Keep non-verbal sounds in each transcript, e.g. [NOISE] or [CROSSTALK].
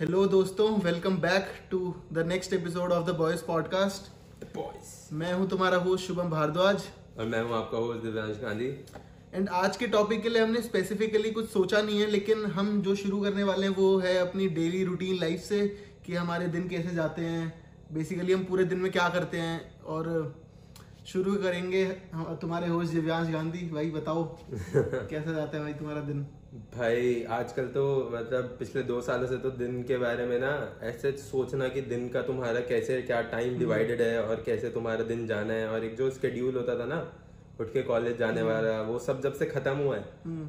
Hello दोस्तों. Welcome back to the next episode of the boys podcast boys मैं हूँ तुम्हारा होस्ट शुभम भारद्वाज. और मैं हूँ आपका होस्ट दिव्यांश गांधी. एंड आज के टॉपिक के लिए हमने स्पेसिफिकली कुछ सोचा नहीं है लेकिन हम जो शुरू करने वाले हैं वो है अपनी डेली रूटीन लाइफ से कि हमारे दिन कैसे जाते हैं. बेसिकली हम पूरे दिन में क्या करते हैं और शुरू करेंगे तुम्हारे होस्ट दिव्यांश गांधी. भाई बताओ [LAUGHS] कैसा जाता है भाई तुम्हारा दिन? भाई आजकल तो मतलब पिछले दो सालों से तो दिन के बारे में ना ऐसे सोचना कि दिन का तुम्हारा कैसे क्या टाइम डिवाइडेड है और कैसे तुम्हारा दिन जाना है। और एक जो स्केड्यूल होता था ना उठ के कॉलेज जाने वाला वो सब जब से खत्म हुआ है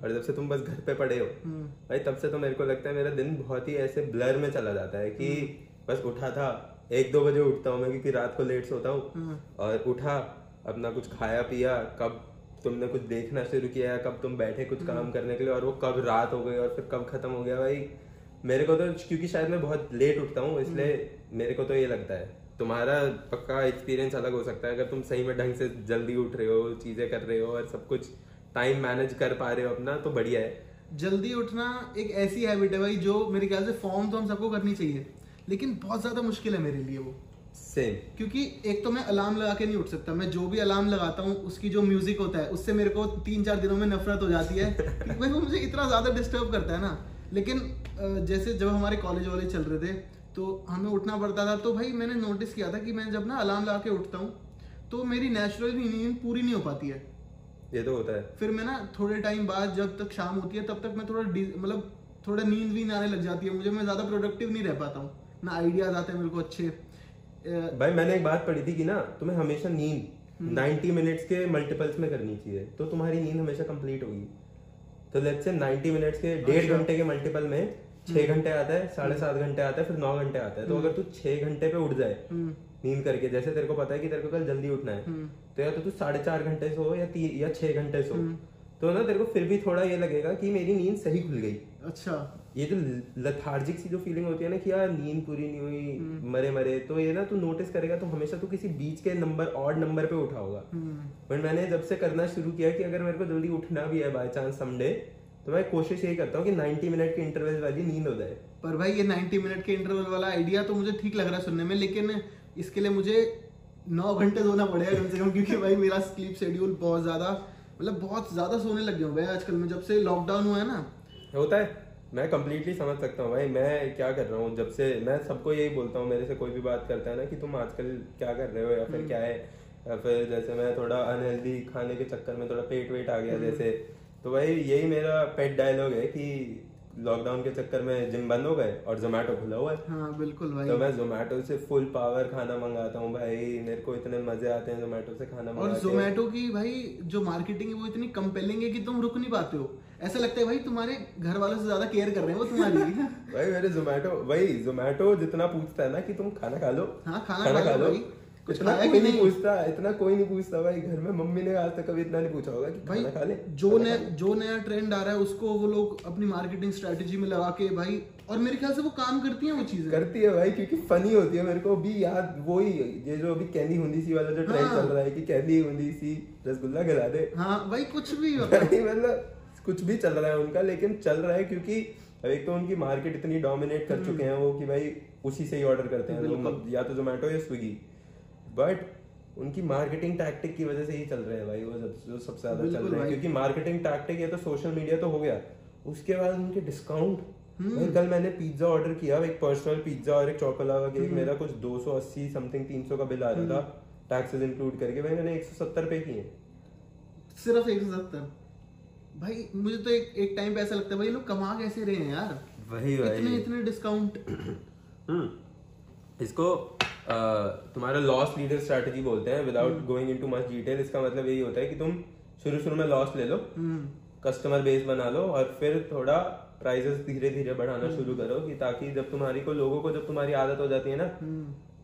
और जब से तुम बस घर पे पड़े हो भाई तब से तो मेरे को लगता है मेरा दिन बहुत ही ऐसे ब्लर में चला जाता है कि बस उठा था एक दो बजे उठता हूँ मैं क्योंकि रात को लेट सोता हूँ। और उठा अपना कुछ खाया पिया कब तुमने कुछ देखना शुरू किया कब तुम बैठे कुछ काम करने के लिए और वो कब रात हो गई और फिर कब खत्म हो गया? भाई मेरे को तो क्योंकि शायद मैं बहुत लेट उठता हूँ इसलिए मेरे को तो ये लगता है तुम्हारा पक्का एक्सपीरियंस अलग हो सकता है। अगर तुम सही में ढंग से जल्दी उठ रहे हो चीज़ें कर रहे हो और सब कुछ टाइम मैनेज कर पा रहे हो अपना तो बढ़िया है। जल्दी उठना एक ऐसी हैबिट है भाई जो मेरे ख्याल से फॉर्म तो हम सबको करनी चाहिए लेकिन बहुत ज़्यादा मुश्किल है मेरे लिए वो। सेम क्योंकि एक तो मैं अलार्म लगा के नहीं उठ सकता। मैं जो भी अलार्म लगाता हूँ उसकी जो म्यूज़िक होता है उससे मेरे को तीन चार दिनों में नफरत हो जाती है। [LAUGHS] भाई वो मुझे इतना ज़्यादा डिस्टर्ब करता है ना। लेकिन जैसे जब हमारे कॉलेज वाले चल रहे थे तो हमें उठना पड़ता था। तो भाई मैंने नोटिस किया था कि मैं जब ना अलार्म लगा के उठता हूँ तो मेरी नेचुरल नींद पूरी नहीं हो पाती है। ये तो होता है। फिर मैं ना थोड़े टाइम बाद जब तक शाम होती है तब तक मैं थोड़ा मतलब थोड़ा नींद भी आने लग जाती है मुझे। मैं ज़्यादा प्रोडक्टिव नहीं रह पाता हूँ। ना आइडियाज़ आते हैं मेरे को अच्छे। भाई मैंने एक बात पढ़ी थी कि ना तुम्हें हमेशा नींद 90 मिनट्स के मल्टीपल्स में करनी चाहिए तो तुम्हारी नींद हमेशा कंप्लीट होगी। तो लेट्स से 90 मिनट्स के डेढ़ अच्छा। घंटे के मल्टीपल में छह घंटे आता है साढ़े सात घंटे आता है फिर नौ घंटे आता है तो अगर तू छह घंटे पे उठ जाए हम्म, नींद करके जैसे तेरे को पता है कि तेरे को कल जल्दी उठना है हम्म, तो या तो तू साढ़े चार घंटे सो या तीन या छह घंटे सो तो ना तेरे को फिर भी थोड़ा ये लगेगा कि मेरी नींद सही खुल गई। अच्छा। ये जो लथार्जिक सी जो फीलिंग होती है ना कि यार नींद पूरी नहीं हुई मरे मरे तो ये ना तू नोटिस करेगा तो हमेशा तू किसी बीच के नंबर ऑड नंबर पे उठा होगा। हम्म, बट मैंने जब से करना शुरू किया कि अगर मेरे को जल्दी उठना भी है बाय चांस समडे तो मैं कोशिश यही करता हूँ कि 90 मिनट के इंटरवल वाली नींद हो जाए। पर भाई ये 90 मिनट के इंटरवल वाला आइडिया तो मुझे ठीक लग रहा है सुनने में लेकिन इसके लिए मुझे नौ घंटे सोना पड़ेगा कम से कम क्योंकि भाई मेरा स्लीप शेड्यूल बहुत ज़्यादा मतलब बहुत ज़्यादा सोने लग गया हूँ भाई आजकल में। जब से लॉकडाउन हुआ है ना होता है। मैं कंप्लीटली समझ सकता हूँ भाई मैं क्या कर रहा हूँ? जब से मैं सबको यही बोलता हूँ मेरे से कोई भी बात करता है ना कि तुम आजकल क्या कर रहे हो या फिर क्या है? या फिर जैसे मैं थोड़ा अनहेल्दी खाने के चक्कर में थोड़ा पेट वेट आ गया जैसे तो भाई यही मेरा पेट डायलॉग है कि लॉकडाउन के चक्कर में जिम बंद हो गए और जोमेटो खुला हुआ है। हाँ बिल्कुल भाई। तो मैं जोमेटो से फुल पावर खाना मंगाता हूँ भाई मेरे को इतने मज़े आते हैं जोमेटो से खाना और। जोमेटो की भाई जो मार्केटिंग है वो इतनी कंपेलिंग है कि तुम रुक नहीं पाते हो। ऐसा लगता है भाई तुम्हारे घर वालों से ज़्यादा केयर कर रहे हैं वो तुम्हारी [LAUGHS] भाई मेरे जोमेटो भाई जोमेटो जितना पूछता है ना कि तुम खाना खा लो। हाँ, खाना खाना खा लो कुछ इतना कोई नहीं नहीं? पूछता इतना कोई नहीं पूछता भाई। घर में मम्मी ने आज तक कभी इतना नहीं पूछा होगा कि भाई खा ले जो नया जो नया ट्रेंड आ रहा है उसको वो लोग अपनी मार्केटिंग स्ट्रेटेजी में लगा के भाई और मेरे ख्याल से वो काम करती है वो चीज़ें। करती है भाई क्योंकि फनी होती है मेरे को। भी याद वो ही ये जो अभी कैंडी हुंदी सी वाला जो ट्रेंड हाँ। चल रहा है कि कैंडी हुंदी सी रसगुल्ला खिला दे। हाँ भाई कुछ भी [LAUGHS] मतलब कुछ भी चल रहा है उनका लेकिन चल रहा है क्योंकि एक तो उनकी मार्केट इतनी डोमिनेट कर चुके हैं वो कि भाई उसी से ही ऑर्डर करते हैं। लोग या तो जोमेटो या स्विगी बट उनकी मार्केटिंग टैक्टिक की वजह से ही चल रहे हैं भाई वो सब- जो सबसे ज़्यादा चल रहे हैं। क्योंकि मार्केटिंग टैक्टिक ये तो सोशल मीडिया तो हो गया। उसके बाद उनके डिस्काउंट भाई कल मैंने पिज्जा ऑर्डर किया एक पर्सनल पिज्जा और एक चॉकोलावा केक मेरा कुछ 280 समथिंग 300 का बिल आ रहा था। टैक्सेस इंक्लूड करके। भाई मैंने 170 पे किए। सिर्फ़ एक सौ सत्तर। भाई मुझे तो एक एक टाइम पे ऐसा लगता है भाई लोग कमा कैसे रहे हैं यार? वही इतने इतने डिस्काउंट हम्म। इसको अ, तुम्हारा लॉस लीडर स्ट्रेटजी बोलते हैं without going into much detail इसका मतलब यही होता है कि तुम शुरू शुरू में लॉस ले लो कस्टमर बेस बना लो और फिर थोड़ा प्राइसेस धीरे धीरे बढ़ाना शुरू करो कि ताकि जब तुम्हारी को लोगों को जब तुम्हारी आदत हो जाती है ना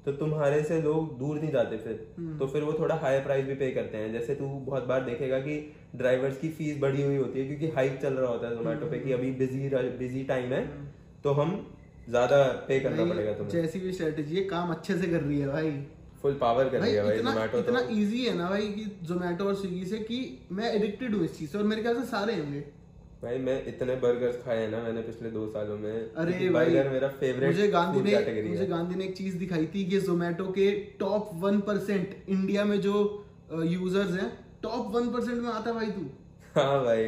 तो तुम्हारे से लोग दूर नहीं जाते फिर। तो फिर वो थोड़ा हाई प्राइस भी पे करते हैं। जैसे तू बहुत बार देखेगा कि ड्राइवर्स की फ़ीस बढ़ी हुई होती है क्योंकि हाइक चल रहा होता है जोमेटो पे कि अभी बिज़ी बिज़ी टाइम है तो हम ज़्यादा पे करना पड़ेगा तुम्हें। जैसी भी स्ट्रेटेजी है काम अच्छे से कर रही है भाई। फुल पावर कर रही है भाई जोमेटो इतना तो। इजी है ना भाई कि जोमेटो और स्विगी से कि मैं एडिक्टेड हूँ इस चीज़ से और मेरे ख्याल से सारे होंगे। भाई मैं इतने बर्गर्स खाए हैं ना मैंने पिछले दो सालों में अरे भाई बर्गर मेरा फेवरेट मुझे गांधी ने मुझे गांधी ने एक चीज़ दिखाई थी कि जोमेटो के टॉप वन परसेंट इंडिया में जो यूज़र्स हैं टॉप वन परसेंट में आता भाई तू। हाँ भाई।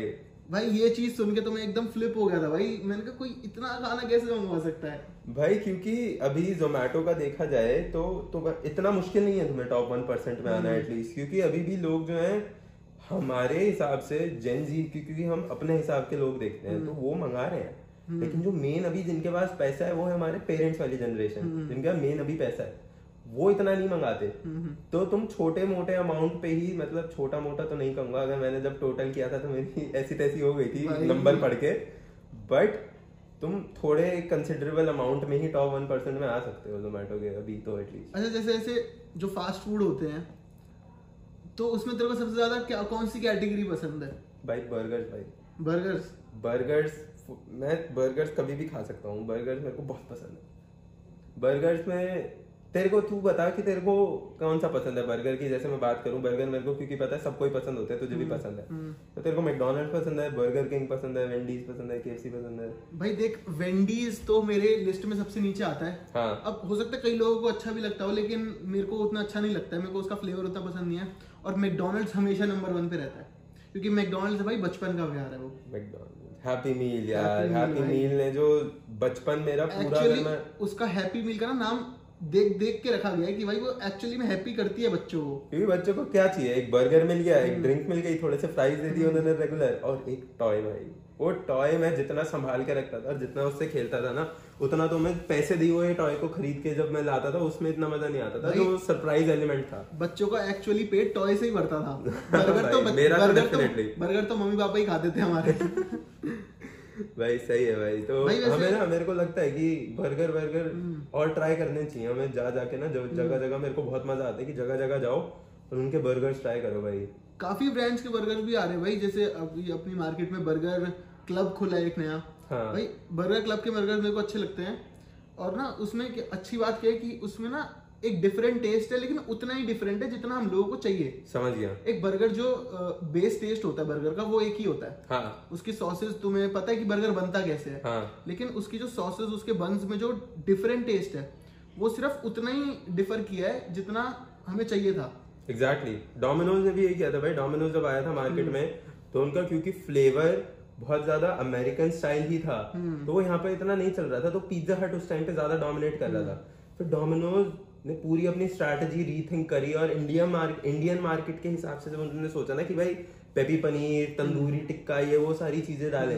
भाई ये चीज़ सुन के तो मैं एकदम फ्लिप हो गया था भाई। मैंने कहा कोई इतना खाना कैसे मंगवा सकता है? भाई क्योंकि अभी जोमेटो का देखा जाए तो तो इतना मुश्किल नहीं है तुम्हें टॉप वन परसेंट में आना एटलीस्ट क्योंकि अभी भी लोग जो हैं हमारे हिसाब से जेन जी क्योंकि हम अपने हिसाब के लोग देखते हैं तो वो मंगा रहे हैं। लेकिन जो मेन अभी जिनके पास पैसा है वो है हमारे पेरेंट्स वाली जनरेशन जिनके मेन अभी पैसा है वो इतना नहीं मंगाते। तो तुम छोटे मोटे अमाउंट पे ही मतलब छोटा मोटा तो नहीं कहूँगा अगर मैंने जब टोटल किया था तो मेरी [LAUGHS] ऐसी तैसी हो गई थी नंबर पढ़ के। बट तुम थोड़े कंसिडरेबल अमाउंट में ही टॉप वन परसेंट में आ सकते हो जोमेटो के अभी तो एटलीस्ट अच्छा जैसे जैसे जो फास्ट फ़ूड होते हैं तो उसमें तेरे को सबसे ज़्यादा क्या कौन सी कैटेगरी पसंद है? भाई बर्गर्स भाई। बर्गर्स बर्गर्स मैं बर्गर्स कभी भी खा सकता हूँ बर्गर्स मेरे को बहुत पसंद है। बर्गर्स में तेरे को तू बता कि तेरे को कौन सा पसंद है बर्गर की? जैसे मैं बात करूँ बर्गर मेरे को क्योंकि पता है सबको ही पसंद होते हैं तुझे भी पसंद है। तो तेरे को मैकडोनल्ड पसंद है बर्गर किंग पसंद है वेंडीज पसंद है केएफसी पसंद है। भाई देख वेंडीज तो मेरे लिस्ट में सबसे नीचे आता है। हाँ। अब हो सकता है कई लोगों को अच्छा भी लगता हो लेकिन मेरे को उतना अच्छा नहीं लगता है मेरे को उसका फ्लेवर उतना पसंद नहीं है। और मैकडोनल्ड्स हमेशा नंबर वन पे रहता है। क्योंकि मैकडोनल्ड्स भाई बचपन का प्यार है वो। मैकडोनल्ड हैप्पी मील यार। हैप्पी। मील ने जो बचपन मेरा पूरा Actually, मैं उसका हैप्पी मील का ना नाम देख देख के रखा गया है कि भाई वो एक्चुअली में हैप्पी करती है बच्चों को। क्योंकि बच्चों को क्या चाहिए? एक बर्गर मिल गया एक ड्रिंक मिल गई थोड़े से फ्राइज दे दिए उन्होंने रेगुलर और एक टॉय भाई वो टॉय मैं जितना संभाल के रखता था और जितना उससे खेलता था ना उतना तो मैं पैसे दिए हुए टॉय को खरीद के जब मैं लाता था उसमें इतना मज़ा नहीं आता था जो सरप्राइज़ एलिमेंट था। बच्चों का एक्चुअली पेट टॉय से ही भरता था। [LAUGHS] बर्गर तो मेरा तो बर्गर तो। बर्गर तो मम्मी पापा ही खाते थे हमारे। [LAUGHS] भाई सही है भाई। तो भाई हमें ना मेरे को लगता है कि बर्गर बर्गर और ट्राई करने चाहिए हमें जा जाके ना जो जगह जगह मेरे को बहुत मज़ा आता है कि जगह जगह जाओ और उनके बर्गर्स ट्राई करो भाई। काफ़ी ब्रांड्स के बर्गर भी आ रहे हैं भाई जैसे अभी अपनी मार्केट में बर्गर क्लब खुला है एक नया। हाँ। भाई बर्गर क्लब के बर्गर मेरे को अच्छे लगते हैं। और ना उसमें अच्छी बात क्या है कि उसमें ना एक डिफरेंट टेस्ट है लेकिन उतना ही डिफरेंट है जितना हम लोगों को चाहिए। समझ गया। एक बर्गर जो बेस टेस्ट होता है बर्गर का वो एक ही होता है। हाँ। उसकी सॉसेस तुम्हें पता है कि बर्गर बनता कैसे है। हाँ। लेकिन उसकी जो सॉसेस उसके बंस में जो डिफरेंट टेस्ट है वो सिर्फ़ उतना ही डिफर किया है जितना हमें चाहिए था। Exactly exactly. डोमिनोज ने भी यही किया था भाई। डोमिनोज जब आया था मार्केट में तो उनका क्योंकि फ्लेवर बहुत ज़्यादा अमेरिकन स्टाइल ही था। तो वो यहाँ पर इतना नहीं चल रहा था तो पिज्जा हट उस टाइम पे ज़्यादा डोमिनेट कर रहा था। फिर डोमिनोज ने पूरी अपनी स्ट्रैटेजी रीथिंक करी और इंडिया मार्केट इंडियन मार्केट के हिसाब से जब उन्होंने सोचा ना कि भाई पेपी पनीर तंदूरी टिक्का ये वो सारी चीज़ें डाले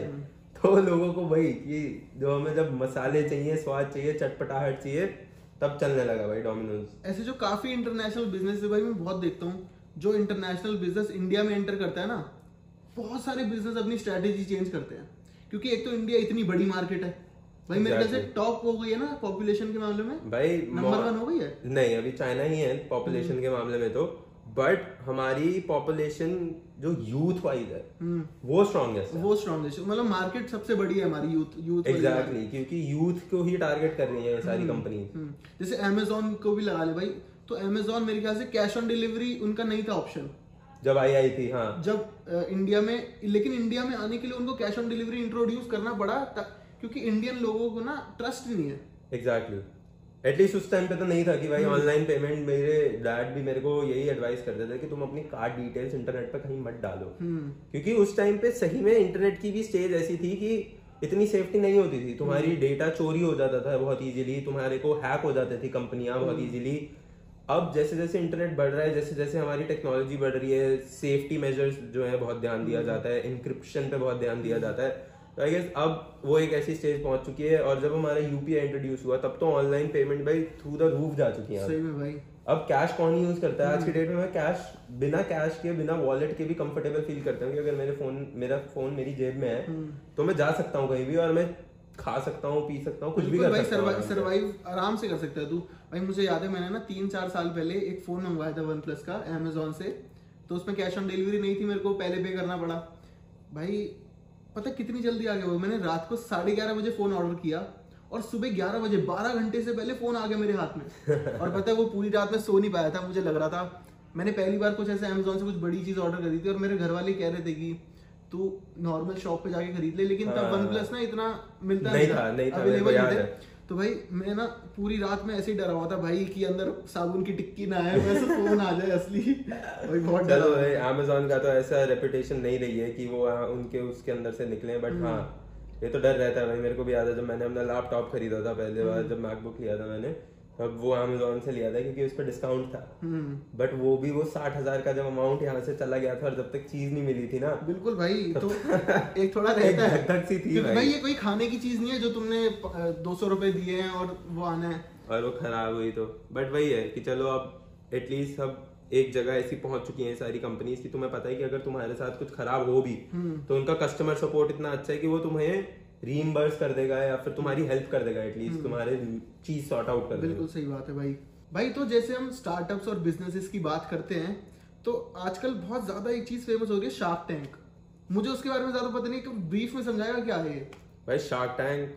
तो लोगों को भाई कि जो हमें जब मसाले चाहिए स्वाद चाहिए चटपटाहट चाहिए तब चलने लगा भाई डोमिनोज ऐसे जो काफ़ी इंटरनेशनल बिज़नेस है भाई मैं बहुत देखता हूँ जो इंटरनेशनल बिज़नेस इंडिया में एंटर करता है ना बहुत सारे बिज़नेस अपनी स्ट्रैटेजी चेंज करते हैं। क्योंकि एक तो इंडिया इतनी बड़ी मार्केट है भाई मेरे ख्याल से टॉप हो गई है ना पॉपुलेशन के मामले में? भाई नंबर वन हो गई है? नहीं अभी चाइना ही है पॉपुलेशन के मामले में तो बट हमारी पॉपुलेशन जो यूथ वाइज है वो स्ट्रॉन्गेस्ट वो स्ट्रॉन्गेस्ट मतलब मार्केट सबसे बड़ी है हमारी यूथ यूथ एग्जैक्टली क्योंकि यूथ को ही टारगेट कर रही है सारी कंपनी हम्म, जैसे अमेजोन को भी लगा ले भाई तो अमेजोन मेरे ख्याल से कैश ऑन डिलीवरी उनका नहीं था ऑप्शन जब आई आई थी हाँ। जब इंडिया में लेकिन इंडिया में आने के लिए उनको कैश ऑन डिलीवरी इंट्रोड्यूस करना पड़ा क्योंकि इंडियन लोगों को ना ट्रस्ट नहीं है। Exactly exactly. एटलीस्ट उस टाइम पे तो नहीं था कि भाई ऑनलाइन पेमेंट मेरे डैड भी मेरे को यही एडवाइस करते थे कि तुम अपनी कार्ड डिटेल्स इंटरनेट पे कहीं मत डालो। क्योंकि उस टाइम पे सही में इंटरनेट की भी स्टेज ऐसी थी कि इतनी सेफ्टी नहीं होती थी। तुम्हारी डेटा चोरी हो जाता था बहुत इजीली तुम्हारे को हैक हो जाते थी कंपनियाँ बहुत इजीली अब जैसे जैसे इंटरनेट बढ़ रहा है जैसे जैसे हमारी टेक्नोलॉजी बढ़ रही है सेफ्टी मेजर्स जो है बहुत ध्यान दिया जाता है इंक्रिप्शन पे बहुत ध्यान दिया जाता है। तो आई गेस अब वो एक ऐसी स्टेज पहुँच चुकी है और जब हमारा यूपीआई इंट्रोड्यूस हुआ तब तो ऑनलाइन पेमेंट भाई थ्रू द रूफ जा चुकी है। सही में भाई। अब कैश कौन यूज़ करता है? आज की डेट में मैं कैश बिना कैश के बिना वॉलेट के भी कंफर्टेबल फील करता हूँ कि अगर मेरे फ़ोन मेरा फ़ोन मेरी जेब में है तो मैं जा सकता हूँ कहीं भी और मैं खा सकता हूँ पी सकता हूँ कुछ भी कर भाई सकता हूँ। सर्वाइव आराम से। कर सकता है तू। भाई मुझे याद है मैंने ना तीन चार साल पहले एक फ़ोन मंगवाया था वन प्लस का अमेजोन से। तो उसमें कैश ऑन डिलीवरी नहीं थी मेरे को पहले पे करना पड़ा। भाई पता कितनी जल्दी आ गया वो? मैंने रात को साढ़े ग्यारह बजे फ़ोन ऑर्डर किया और सुबह ग्यारह बजे बारह घंटे से पहले फ़ोन आ गया मेरे हाथ में। [LAUGHS] और पता है वो पूरी रात में सो नहीं पाया था मुझे लग रहा था। मैंने पहली बार कुछ ऐसे अमेजोन से कुछ बड़ी चीज़ ऑर्डर करी थी और मेरे घर वाले कह रहे थे कि तू नॉर्मल शॉप पे जाके खरीद ले। लेकिन तब हाँ। वन प्लस ना इतना मिलता नहीं था, नहीं था, है। तो भाई मैं ना पूरी रात में ऐसे ही डरा हुआ था भाई कि अंदर साबुन की टिक्की ना आए वैसे फ़ोन आ जाए असली भाई बहुत डर। भाई अमेजोन का तो ऐसा रेपुटेशन नहीं रही है कि वो आ, उनके उसके अंदर से निकले बट हम्म। हाँ ये तो डर रहता है भाई मेरे को भी याद है जब मैंने अपना लैपटॉप खरीदा था पहले बार हम्म। जब मैकबुक लिया था मैंने तब वो अमेजोन से लिया था क्योंकि उस पर डिस्काउंट था। हम्म। बट वो भी वो साठ हज़ार का जब अमाउंट यहाँ से चला गया था और जब तक चीज़ नहीं मिली थी ना बिल्कुल भाई तो एक थोड़ा रहता [LAUGHS] है। सी थी भाई। भाई ये कोई खाने की चीज़ नहीं है जो तुमने दो सौ रुपए दिए हैं और वो आना है। और वो खराब हुई तो। बट वही है कि चलो अब एटलीस्ट अब एक जगह ऐसी पहुँच चुकी है सारी कंपनीज़ की। तुम्हें पता है कि अगर तुम्हारे साथ कुछ खराब हो भी हम्म। तो उनका कस्टमर सपोर्ट इतना अच्छा है कि वो तुम्हें रीइंबर्स कर देगा या फिर तुम्हारी हेल्प कर देगा एटलीस्ट तुम्हारे चीज़ सॉर्ट आउट कर देगा हम्म। बिल्कुल सही बात है भाई भाई तो जैसे हम स्टार्टअप्स और बिजनेसेस की बात करते हैं तो आजकल बहुत ज़्यादा एक चीज़ फ़ेमस हो रही है शार्क टैंक मुझे उसके बारे में ज़्यादा पता नहीं कि ब्रीफ में समझाएगा क्या है भाई शार्क टैंक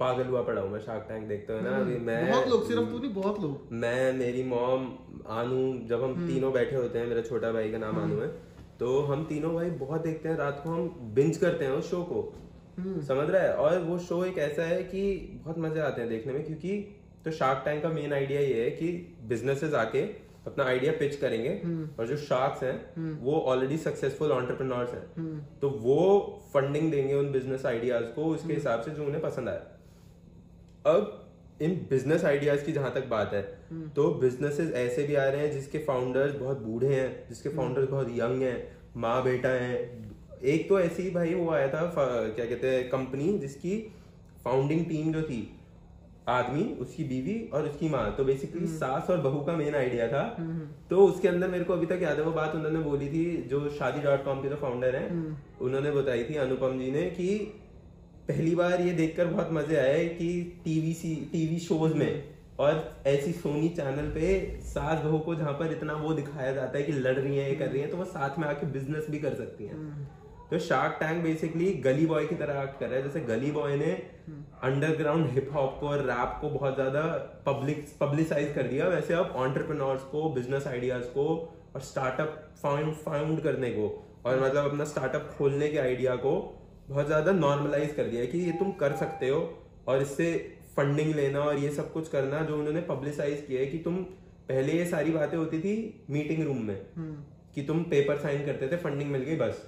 पागल हुआ पड़ा हूँ मैं शार्क टैंक देखते हुए ना अभी मैं हम्म। बहुत लोग सिर्फ़ तू नहीं बहुत लोग मैं मेरी मॉम आनू जब हम्म। हम तीनों बैठे होते हैं मेरे छोटा भाई का नाम आनू है तो हम तीनों भाई बहुत देखते हैं रात को हम बिंज करते हैं उस शो को हम्म। समझ रहा है? और वो शो एक ऐसा है कि बहुत मज़े आते हैं देखने में क्योंकि तो शार्क टैंक का मेन आइडिया ये है कि बिजनेसेस आके अपना आइडिया पिच करेंगे हम्म। और जो शार्क्स हैं वो ऑलरेडी सक्सेसफुल ऑन्टरप्रनोर्स हैं। हम्म। तो वो फंडिंग देंगे उन बिज़नेस आइडियाज़ को उसके हिसाब से जो उन्हें पसंद आया अब इन बिज़नेस आइडियाज़ की जहाँ तक बात है तो बिजनेसेस ऐसे भी आ रहे हैं जिसके फाउंडर्स बहुत बूढ़े हैं जिसके फाउंडर्स बहुत यंग हैं माँ बेटा हैं एक तो ऐसी ही भाई वो आया था क्या कहते हैं कंपनी जिसकी फाउंडिंग टीम जो थी आदमी उसकी बीवी और उसकी माँ। तो बेसिकली सास और बहू का मेन आइडिया था। तो उसके अंदर मेरे को अभी तक याद है वो बात उन्होंने बोली थी जो शादी डॉट कॉम के जो फाउंडर हैं उन्होंने बताई थी अनुपम जी ने कि पहली बार ये देखकर बहुत मज़े आए कि टीवी सी टीवी शोज़ में और ऐसी सोनी चैनल पे सास बहू को जहाँ पर इतना वो दिखाया जाता है कि लड़ रही है ये कर रही है तो वो साथ में आके बिज़नेस भी कर सकती हैं। तो shark tank basically Gully Boy की तरह एक्ट कर रहा है। जैसे गली बॉय ने अंडरग्राउंड हिप हॉप को और रैप को बहुत ज़्यादा पब्लिक पब्लिसाइज कर दिया। वैसे अब ऑन्टरप्रनोर्स को बिज़नेस आइडियाज़ को और स्टार्टअप फाउंड फाउंड करने को और मतलब अपना स्टार्टअप खोलने के आइडिया को बहुत ज़्यादा नॉर्मलाइज कर दिया है कि ये तुम कर सकते हो और इससे फंडिंग लेना और ये सब कुछ करना जो उन्होंने पब्लिसाइज किया है कि तुम पहले ये सारी बातें होती थी मीटिंग रूम में कि तुम पेपर साइन करते थे फंडिंग मिल गई बस।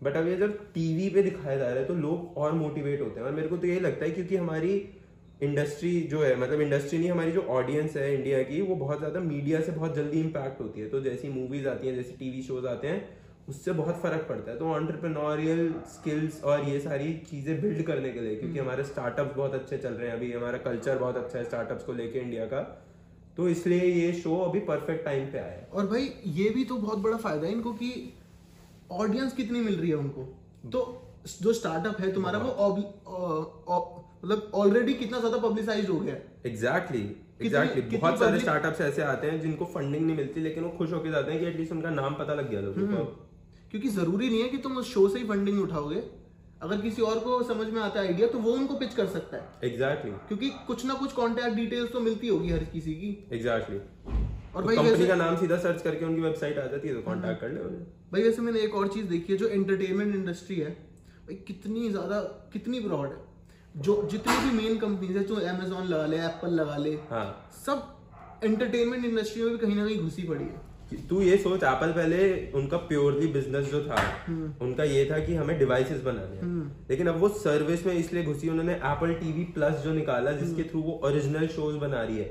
बट अब ये जब टीवी पे दिखाया जा रहा है तो लोग और मोटिवेट होते हैं। और मेरे को तो यही लगता है क्योंकि हमारी इंडस्ट्री जो है मतलब इंडस्ट्री नहीं हमारी जो ऑडियंस है इंडिया की वो बहुत ज़्यादा मीडिया से बहुत जल्दी इम्पैक्ट होती है। तो जैसी मूवीज़ आती हैं जैसे टीवी शोज़ आते हैं उससे बहुत फ़र्क पड़ता है। तो ऑन्टरप्रेन्योरियल स्किल्स और ये सारी चीज़ें बिल्ड करने के लिए क्योंकि हमारे स्टार्टअप्स बहुत अच्छे चल रहे हैं अभी हमारा कल्चर बहुत अच्छा है स्टार्टअप्स को लेके इंडिया का। तो इसलिए ये शो अभी परफेक्ट टाइम पे आया है। और भाई ये भी तो बहुत बड़ा फ़ायदा है इनको कि ऑडियंस कितनी मिल रही है उनको? तो जो स्टार्टअप है तुम्हारा वो मतलब ऑलरेडी कितना ज़्यादा पब्लिसाइज हो गया एग्जैक्टली एग्जैक्टली कितनी बहुत सारे स्टार्टअप्स ऐसे आते हैं जिनको फंडिंग नहीं मिलती लेकिन वो खुश होकर जाते हैं कि एटलीस्ट उनका नाम पता लग गया लोगों को। क्योंकि ज़रूरी नहीं है कि तुम उस शो से ही फंडिंग उठाओगे। अगर किसी और को समझ में आता है आइडिया तो वो उनको पिच कर सकता है। एग्जैक्टली क्योंकि कुछ ना कुछ कॉन्टैक्ट डिटेल्स तो मिलती होगी हर किसी की। एग्जैक्टली और तो भाई कंपनी का नाम सीधा सर्च करके उनकी वेबसाइट आ जाती है तो कांटेक्ट कर ले उन्हें। भाई वैसे मैंने एक और चीज़ देखी है जो एंटरटेनमेंट इंडस्ट्री है। भाई कितनी ज़्यादा कितनी ब्रॉड है। जो जितनी भी मेन कंपनीज़ है जो अमेजोन लगा ले एप्पल लगा ले हाँ। सब एंटरटेनमेंट इंडस्ट्री में भी कहीं ना कहीं घुसी पड़ी है। तू ये सोच एप्पल पहले उनका प्योरली बिज़नेस जो था उनका ये था कि हमें डिवाइसेस बनाने हैं। लेकिन अब वो सर्विस में इसलिए घुसी उन्होंने एप्पल टीवी प्लस जो निकाला जिसके थ्रू वो ओरिजिनल शोज़ बना रही है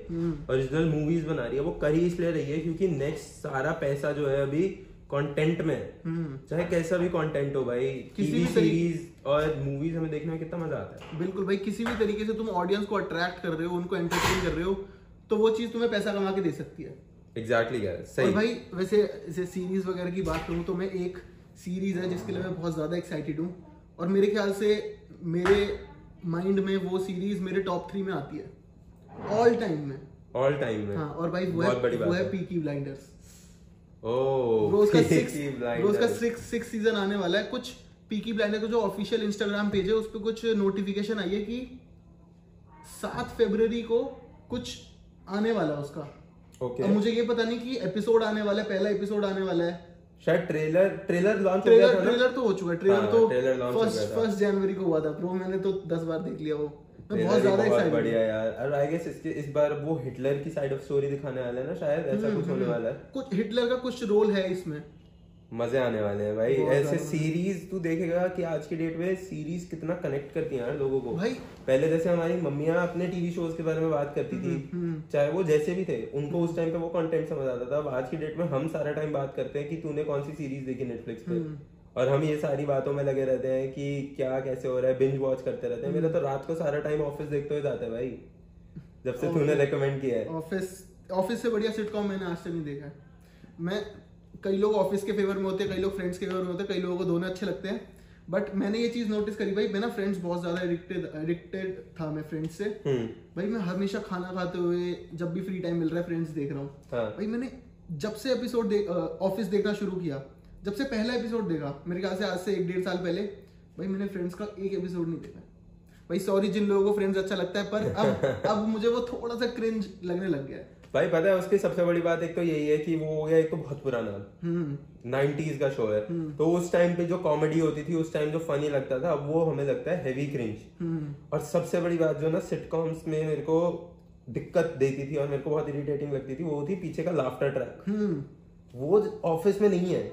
ओरिजिनल मूवीज़ बना रही है वो कर ही इसलिए रही है क्योंकि नेक्स्ट सारा पैसा जो है अभी कंटेंट में हम्म। चाहे कैसा भी कंटेंट हो भाई किसी भी सीरीज़ और मूवीज़ हमें देखने में कितना मज़ा आता है। बिल्कुल भाई किसी भी तरीके से तुम ऑडियंस को अट्रैक्ट कर रहे हो उनको एंटरटेन कर रहे हो तो वो चीज़ तुम्हें पैसा कमा के दे सकती है। एग्जैक्टली और सही। भाई वैसे जैसे सीरीज़ वगैरह की बात करूँ तो मैं एक सीरीज़ है जिसके लिए मैं बहुत ज़्यादा एक्साइटेड हूँ। और मेरे ख्याल से मेरे माइंड में वो सीरीज़ मेरे टॉप थ्री में आती है। ऑल टाइम में। ऑल टाइम में। हाँ और भाई वो बड़ी है वो है पीकी ब्लाइंडर्स ओह रोज का सिक्स रोज का। सिक्स सिक्स सीज़न आने वाला है। कुछ पीकी ब्लाइंडर का जो ऑफिशियल इंस्टाग्राम पेज है उस पर कुछ नोटिफिकेशन आई है कि सात फरवरी को कुछ आने वाला है उसका। ओके अब मुझे ये पता नहीं कि एपिसोड आने वाला है पहला एपिसोड आने वाला है। शायद ट्रेलर ट्रेलर लॉन्च हो गया था ट्रेलर तो हो चुका है ट्रेलर हाँ, तो फ़र्स्ट फ़र्स्ट जनवरी को हुआ था प्रो मैंने तो दस बार देख लिया वो। मैं बहुत ज़्यादा एक्साइटेड बढ़िया यार। और आई गेस इसके इस बार वो हिटलर की साइड ऑफ़ स्टोरी दिखाने वाले हैं ना शायद ऐसा हम्म, कुछ होने वाला है। कुछ हिटलर का कुछ रोल है इसमें। मज़े आने वाले हैं भाई। ऐसे सीरीज़ तू देखेगा कि आज की डेट में सीरीज़ कितना कनेक्ट करती है लोगों को। भाई। पहले जैसे हमारी मम्मियाँ अपने टीवी शोज़ के बारे में बात करती थी हम्म, चाहे वो जैसे भी थे उनको उस टाइम पे वो कंटेंट समझ आता था। अब आज की डेट में हम सारा टाइम बात करते हैं कि तूने कौन सी सीरीज़ देखी नेटफ्लिक्स पे? हम्म। और हम ये सारी बातों में लगे रहते हैं कि क्या कैसे हो रहा है बिंज वॉच करते रहते हैं। मेरा तो रात को सारा टाइम ऑफ़िस देखते हुए जाता है भाई जब से तूने रेकमेंड किया है। ऑफ़िस ऑफ़िस से बढ़िया सिटकॉम मैंने आज तक नहीं देखा है। मैं कई लोग ऑफ़िस के फेवर में होते हैं कई लोग फ्रेंड्स के फेवर में होते हैं कई लोगों को दोनों अच्छे लगते हैं। बट मैंने ये चीज़ नोटिस करी भाई मैं ना फ्रेंड्स बहुत ज़्यादा एडिक्टेड एडिक्टेड था मैं फ्रेंड्स से। हम्म। भाई मैं हमेशा खाना खाते हुए जब भी फ्री टाइम मिल रहा है फ्रेंड्स देख रहा हूँ। हाँ। भाई मैंने जब से एपिसोड ऑफ़िस देखना शुरू किया जब से पहला एपिसोड देखा मेरे ख्याल से आज से एक डेढ़ साल पहले भाई मैंने फ्रेंड्स का एक एपिसोड नहीं देखा। भाई सॉरी जिन लोगों को फ्रेंड्स अच्छा लगता है पर अब [LAUGHS] अब मुझे वो थोड़ा सा क्रिंज लगने लग गया है। भाई पता है उसकी सबसे बड़ी बात एक तो यही है कि वो हो गया एक तो बहुत पुराना। हम्म। 90s का शो है। तो उस टाइम पे जो कॉमेडी होती थी उस टाइम जो फनी लगता था अब वो हमें लगता है हेवी क्रिंज हम्म। और सबसे बड़ी बात जो ना सिटकॉम्स में मेरे को दिक्कत देती थी और मेरे को बहुत इरिटेटिंग लगती थी वो थी पीछे का लाफ्टर ट्रैक हम्म। वो ऑफ़िस में नहीं है।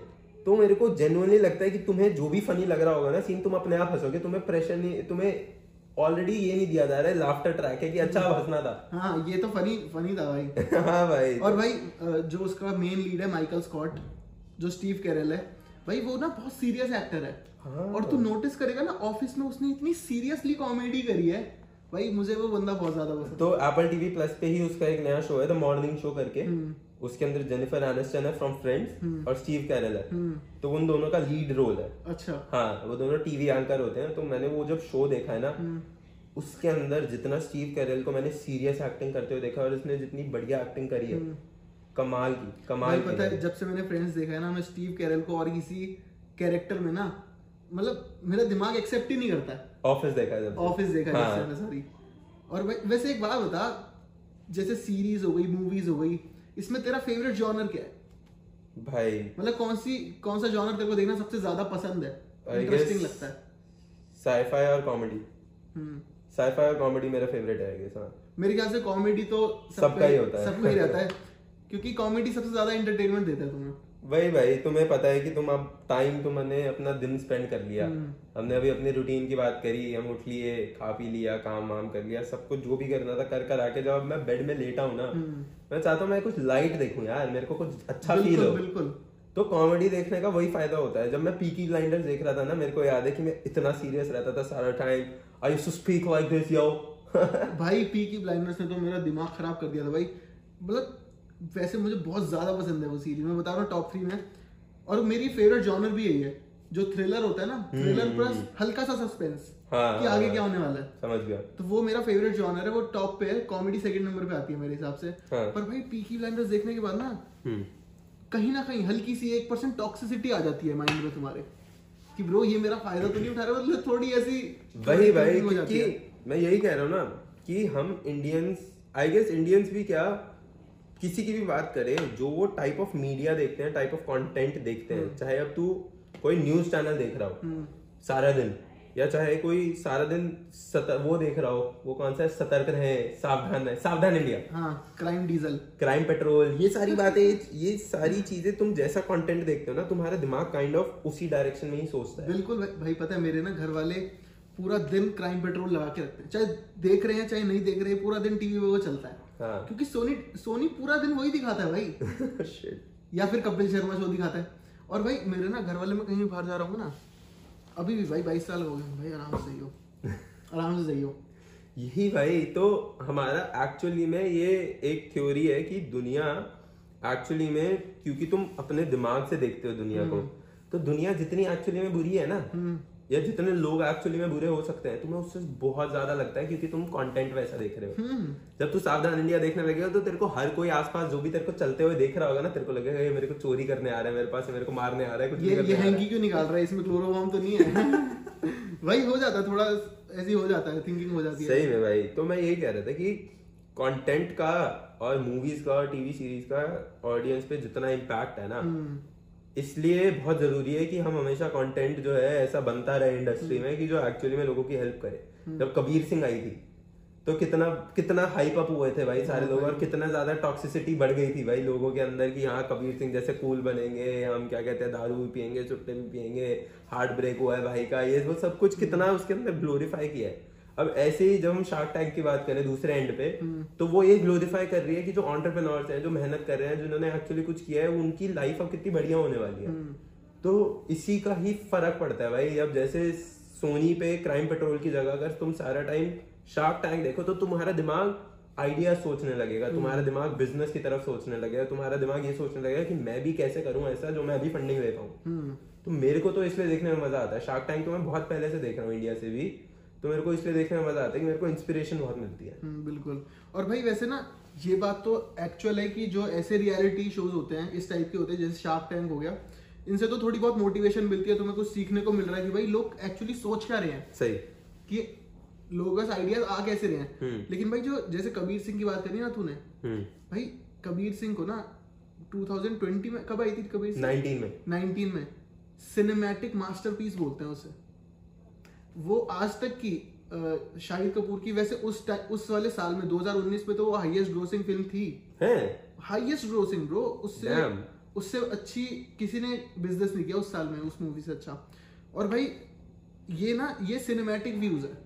तो मेरे को जेनुअनली लगता है कि तुम्हें जो भी फनी लग रहा होगा ना सीन तुम अपने आप हंसोगे तुम्हें प्रेशर नहीं तुम्हें ऑलरेडी ये नहीं दिया जा रहा है लाफ्टर ट्रैक है कि अच्छा हंसना था। हाँ ये तो फनी फनी था भाई। [LAUGHS] हाँ भाई। और भाई जो उसका मेन लीड है माइकल स्कॉट जो स्टीव कैरल है भाई वो ना बहुत सीरियस एक्टर है। हाँ। और तू नोटिस करेगा ना ऑफ़िस में उसने इतनी सीरियसली कॉमेडी करी है। भाई मुझे वो बंदा बहुत ज़्यादा पसंद तो एप्पल टीवी प्लस पे ही उसका एक नया शो है द मॉर्निंग शो करके। हम्म। उसके अंदर जेनिफर एनिस्टन है फ्रॉम फ्रेंड्स और स्टीव कैरल है। हम्म। तो उन दोनों का लीड रोल है। अच्छा। हाँ वो दोनों टीवी एंकर होते हैं। तो मैंने वो जब शो देखा है ना हम्म। उसके अंदर जितना स्टीव कैरल को मैंने सीरियस एक्टिंग करते हुए देखा और उसने जितनी बढ़िया एक्टिंग करी है कमाल की कमाल की पता है जब से मैंने फ्रेंड्स देखा है ना मैं स्टीव कैरल को और किसी कैरेक्टर में ना मतलब मेरा दिमाग एक्सेप्ट ही नहीं करता ऑफ़िस देखा है ऑफ़िस देखा हाँ। है। सॉरी और वैसे एक बात बता जैसे सीरीज़ हो गई मूवीज़ हो गई इसमें तेरा फेवरेट जॉनर क्या है? भाई। मतलब कौन सी कौन सा जॉनर तेरे को देखना सबसे ज़्यादा पसंद है? इंटरेस्टिंग लगता है। साईफाई और कॉमेडी हम्म। साईफाई और कॉमेडी मेरा फेवरेट है guess, हाँ। मेरे ख्याल से कॉमेडी तो सबका ही होता है। सबका ही रहता है। [LAUGHS] क्योंकि कॉमेडी सबसे ज़्यादा एंटरटेनमेंट देता है तुम्हें। वही भाई तुम्हें पता है कि तुम अब टाइम तुमने अपना दिन स्पेंड कर लिया। हम्म। हमने अभी अपनी रूटीन की बात करी हम उठ लिए खा पी लिया काम वाम कर लिया सब कुछ जो भी करना था कर कर आके जब मैं बेड में लेटा हूँ ना। मैं चाहता हूँ मैं कुछ लाइट देखूँ यार मेरे को कुछ अच्छा फील हो। बिल्कुल। तो कॉमेडी देखने का वही फ़ायदा होता है। जब मैं पीकी ब्लाइंडर्स देख रहा था ना मेरे को याद है कि मैं इतना सीरियस रहता था सारा time I to speak like this yo भाई पी की ब्लाइंडर्स ने तो मेरा दिमाग खराब कर दिया था भाई। मतलब वैसे मुझे बहुत ज़्यादा पसंद है वो सीरीज़ मैं बता रहा हूँ टॉप थ्री में। और मेरी फेवरेट जॉनर भी यही है। जो थ्रिलर होता है ना थ्रिलर प्लस हल्का सा सस्पेंस हम्म। हाँ, कि आगे क्या होने वाला है। समझ गया। तो वो मेरा फेवरेट जॉनर है वो टॉप पे है। कॉमेडी सेकंड नंबर पे आती है मेरे हिसाब से। हाँ। पर भाई पीकी ब्लाइंडर्स देखने के बाद ना हम्म। कहीं ना कहीं हल्की सी एक परसेंट टॉक्सिसिटी आ जाती है माइंड में तुम्हारे। कि ब्रो ये मेरा फ़ायदा तो नहीं उठा रहा मतलब थोड़ी ऐसी वही भाई हो है। मैं यही कह रहा हूँ ना कि हम इंडियंस आई गेस इंडियंस भी क्या किसी की भी बात करें जो वो टाइप ऑफ़ मीडिया देखते हैं टाइप ऑफ़ कंटेंट देखते हैं चाहे अब तू कोई न्यूज़ चैनल देख रहा हो हम्म, सारा दिन या चाहे कोई सारा दिन सतर, वो देख रहा हो वो कौन सा है? सतर्क रहे सावधान रहे सावधान इंडिया। हाँ क्राइम डीजल क्राइम पेट्रोल ये सारी बातें ये सारी चीज़ें तुम जैसा कंटेंट देखते हो ना तुम्हारा दिमाग काइंड ऑफ़ उसी डायरेक्शन में ही सोचता है। बिल्कुल भाई, भाई पता है मेरे ना घर वाले पूरा दिन क्राइम पेट्रोल लगा के रखते हैं। चाहे देख रहे हैं चाहे नहीं देख रहे हैं पूरा दिन टीवी पे वो चलता है। हाँ। क्योंकि सोनी सोनी पूरा दिन वही दिखाता है भाई। [LAUGHS] या फिर कपिल शर्मा शो दिखाता है। और भाई मेरे ना घर वाले में कहीं बाहर जा रहा हूँ ना अभी भी भाई बाईस साल हो गए भाई आराम से हो [LAUGHS] आराम से सही हो यही भाई तो हमारा एक्चुअली में ये एक थ्योरी है कि दुनिया एक्चुअली में क्योंकि तुम अपने दिमाग से देखते हो दुनिया को तो दुनिया जितनी एक्चुअली में बुरी है ना या जितने लोग एक्चुअली में बुरे हो सकते हैं तुम्हें उससे बहुत ज़्यादा लगता है क्योंकि तुम कंटेंट वैसा देख रहे हो। हम्म। जब तू सावधान इंडिया देखने लगेगा तो तेरे को हर कोई आसपास जो भी तेरे को चलते हुए देख रहा होगा ना तेरे को लगेगा ये मेरे को चोरी करने आ रहा है मेरे पास मेरे को मारने आ रहा है कुछ ये ये हैंकी क्यों निकाल रहा है? इसमें क्लोरोफॉर्म तो नहीं है। [LAUGHS] भाई हो जाता है थोड़ा ऐसी हो जाता है थिंकिंग हो जाती है। सही में भाई। तो मैं यही कह रहा था कि कंटेंट का और मूवीज़ का और टीवी सीरीज़ का ऑडियंस पे जितना इम्पैक्ट है ना हम्म, इसलिए बहुत ज़रूरी है कि हम हमेशा कंटेंट जो है ऐसा बनता रहे इंडस्ट्री में कि जो एक्चुअली में लोगों की हेल्प करे। जब कबीर सिंह आई थी तो कितना कितना हाइप अप हुए थे भाई सारे लोग और कितना ज़्यादा टॉक्सिसिटी बढ़ गई थी भाई लोगों के अंदर कि हाँ कबीर सिंह जैसे कूल बनेंगे हम क्या कहते हैं दारू भी पियेंगे चुट्टे भी पियेंगे हार्ट ब्रेक हुआ है भाई का ये वो सब कुछ कितना उसके अंदर ग्लोरीफाई किया है। अब ऐसे ही जब हम शार्क टैंक की बात करें दूसरे एंड पे तो वो ये ग्लोरीफाई कर रही है कि जो ऑन्टरप्रेन्योर्स हैं जो मेहनत कर रहे हैं जिन्होंने एक्चुअली कुछ किया है उनकी लाइफ अब कितनी बढ़िया होने वाली है। तो इसी का ही फ़र्क पड़ता है भाई। अब जैसे सोनी पे क्राइम पेट्रोल की जगह अगर तुम सारा टाइम शार्क टैंक देखो तो तुम्हारा दिमाग आइडिया सोचने लगेगा तुम्हारा दिमाग बिज़नेस की तरफ़ सोचने लगेगा तुम्हारा दिमाग ये सोचने लगेगा कि मैं भी कैसे करूँ ऐसा जो मैं अभी फंडिंग ले पाऊँ। तो मेरे को तो इसलिए देखने में मज़ा आता है। शार्क टैंक तो मैं बहुत पहले से देख रहा हूँ इंडिया से भी। तो मेरे को इसलिए देखने में मज़ा आता है कि मेरे को इंस्पिरेशन बहुत मिलती है। हम्म, बिल्कुल। और भाई वैसे ना ये बात तो एक्चुअल है कि जो ऐसे रियलिटी शोज़ होते हैं इस टाइप के होते हैं जैसे शार्क टैंक हो गया इनसे तो थोड़ी बहुत मोटिवेशन मिलती है तुम्हें कुछ सीखने को मिल रहा है कि भाई लोग एक्चुअली सोच क्या रहे हैं? सही। कि लोगों आइडियाज़ आ कैसे रहे हैं? हम्म। लेकिन भाई जो जैसे कबीर सिंह की बात करी ना तूने हम्म। भाई कबीर सिंह को ना 2020 में कब आई थी कबीर सिंह? 19 में। 19 में। सिनेमैटिक मास्टरपीस बोलते हैं उसे। वो आज तक की शाहिद कपूर की वैसे उस उस वाले साल में 2019 में तो वो हाईएस्ट ग्रोसिंग फ़िल्म थी। है? हाईएस्ट ग्रोसिंग ब्रो उससे उससे अच्छी किसी ने बिज़नेस नहीं किया उस साल में उस मूवी से अच्छा। और भाई ये ना ये सिनेमैटिक व्यूज़ है।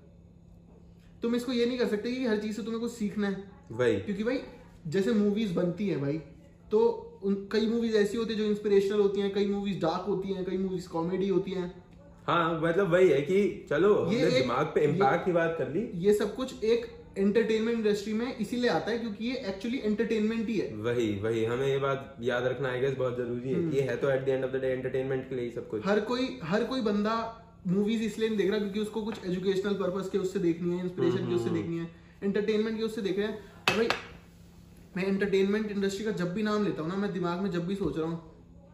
तुम इसको ये नहीं कर सकते कि हर चीज़ से तुम्हें कुछ सीखना है। वही। क्योंकि भाई जैसे मूवीज़ बनती है भाई तो उन कई मूवीज़ ऐसी होती है जो इंस्पिरेशनल होती हैं कई मूवीज़ डार्क होती हैं कई मूवीज़ कॉमेडी होती हैं। हाँ मतलब वही है कि चलो ये एक- दिमाग पे इम्पैक्ट की बात कर ली। ये सब कुछ एक एंटरटेनमेंट इंडस्ट्री में इसीलिए आता है क्योंकि ये एक्चुअली एंटरटेनमेंट ही है। वही वही हमें ये बात याद रखना आई गेस बहुत ज़रूरी हम्म। है ये है तो at the end of the day entertainment के लिए सब कुछ। हर कोई हर कोई बंदा मूवीज़ इसलिए नहीं देख रहा क्योंकि उसको कुछ एजुकेशनल पर्पज के उससे देखनी है इंस्पिरेशन की उससे देखनी है एंटरटेनमेंट की उससे देख रहे हैं। और भाई मैं एंटरटेनमेंट इंडस्ट्री का जब भी नाम लेता हूँ ना मैं दिमाग में जब भी सोच रहा हूँ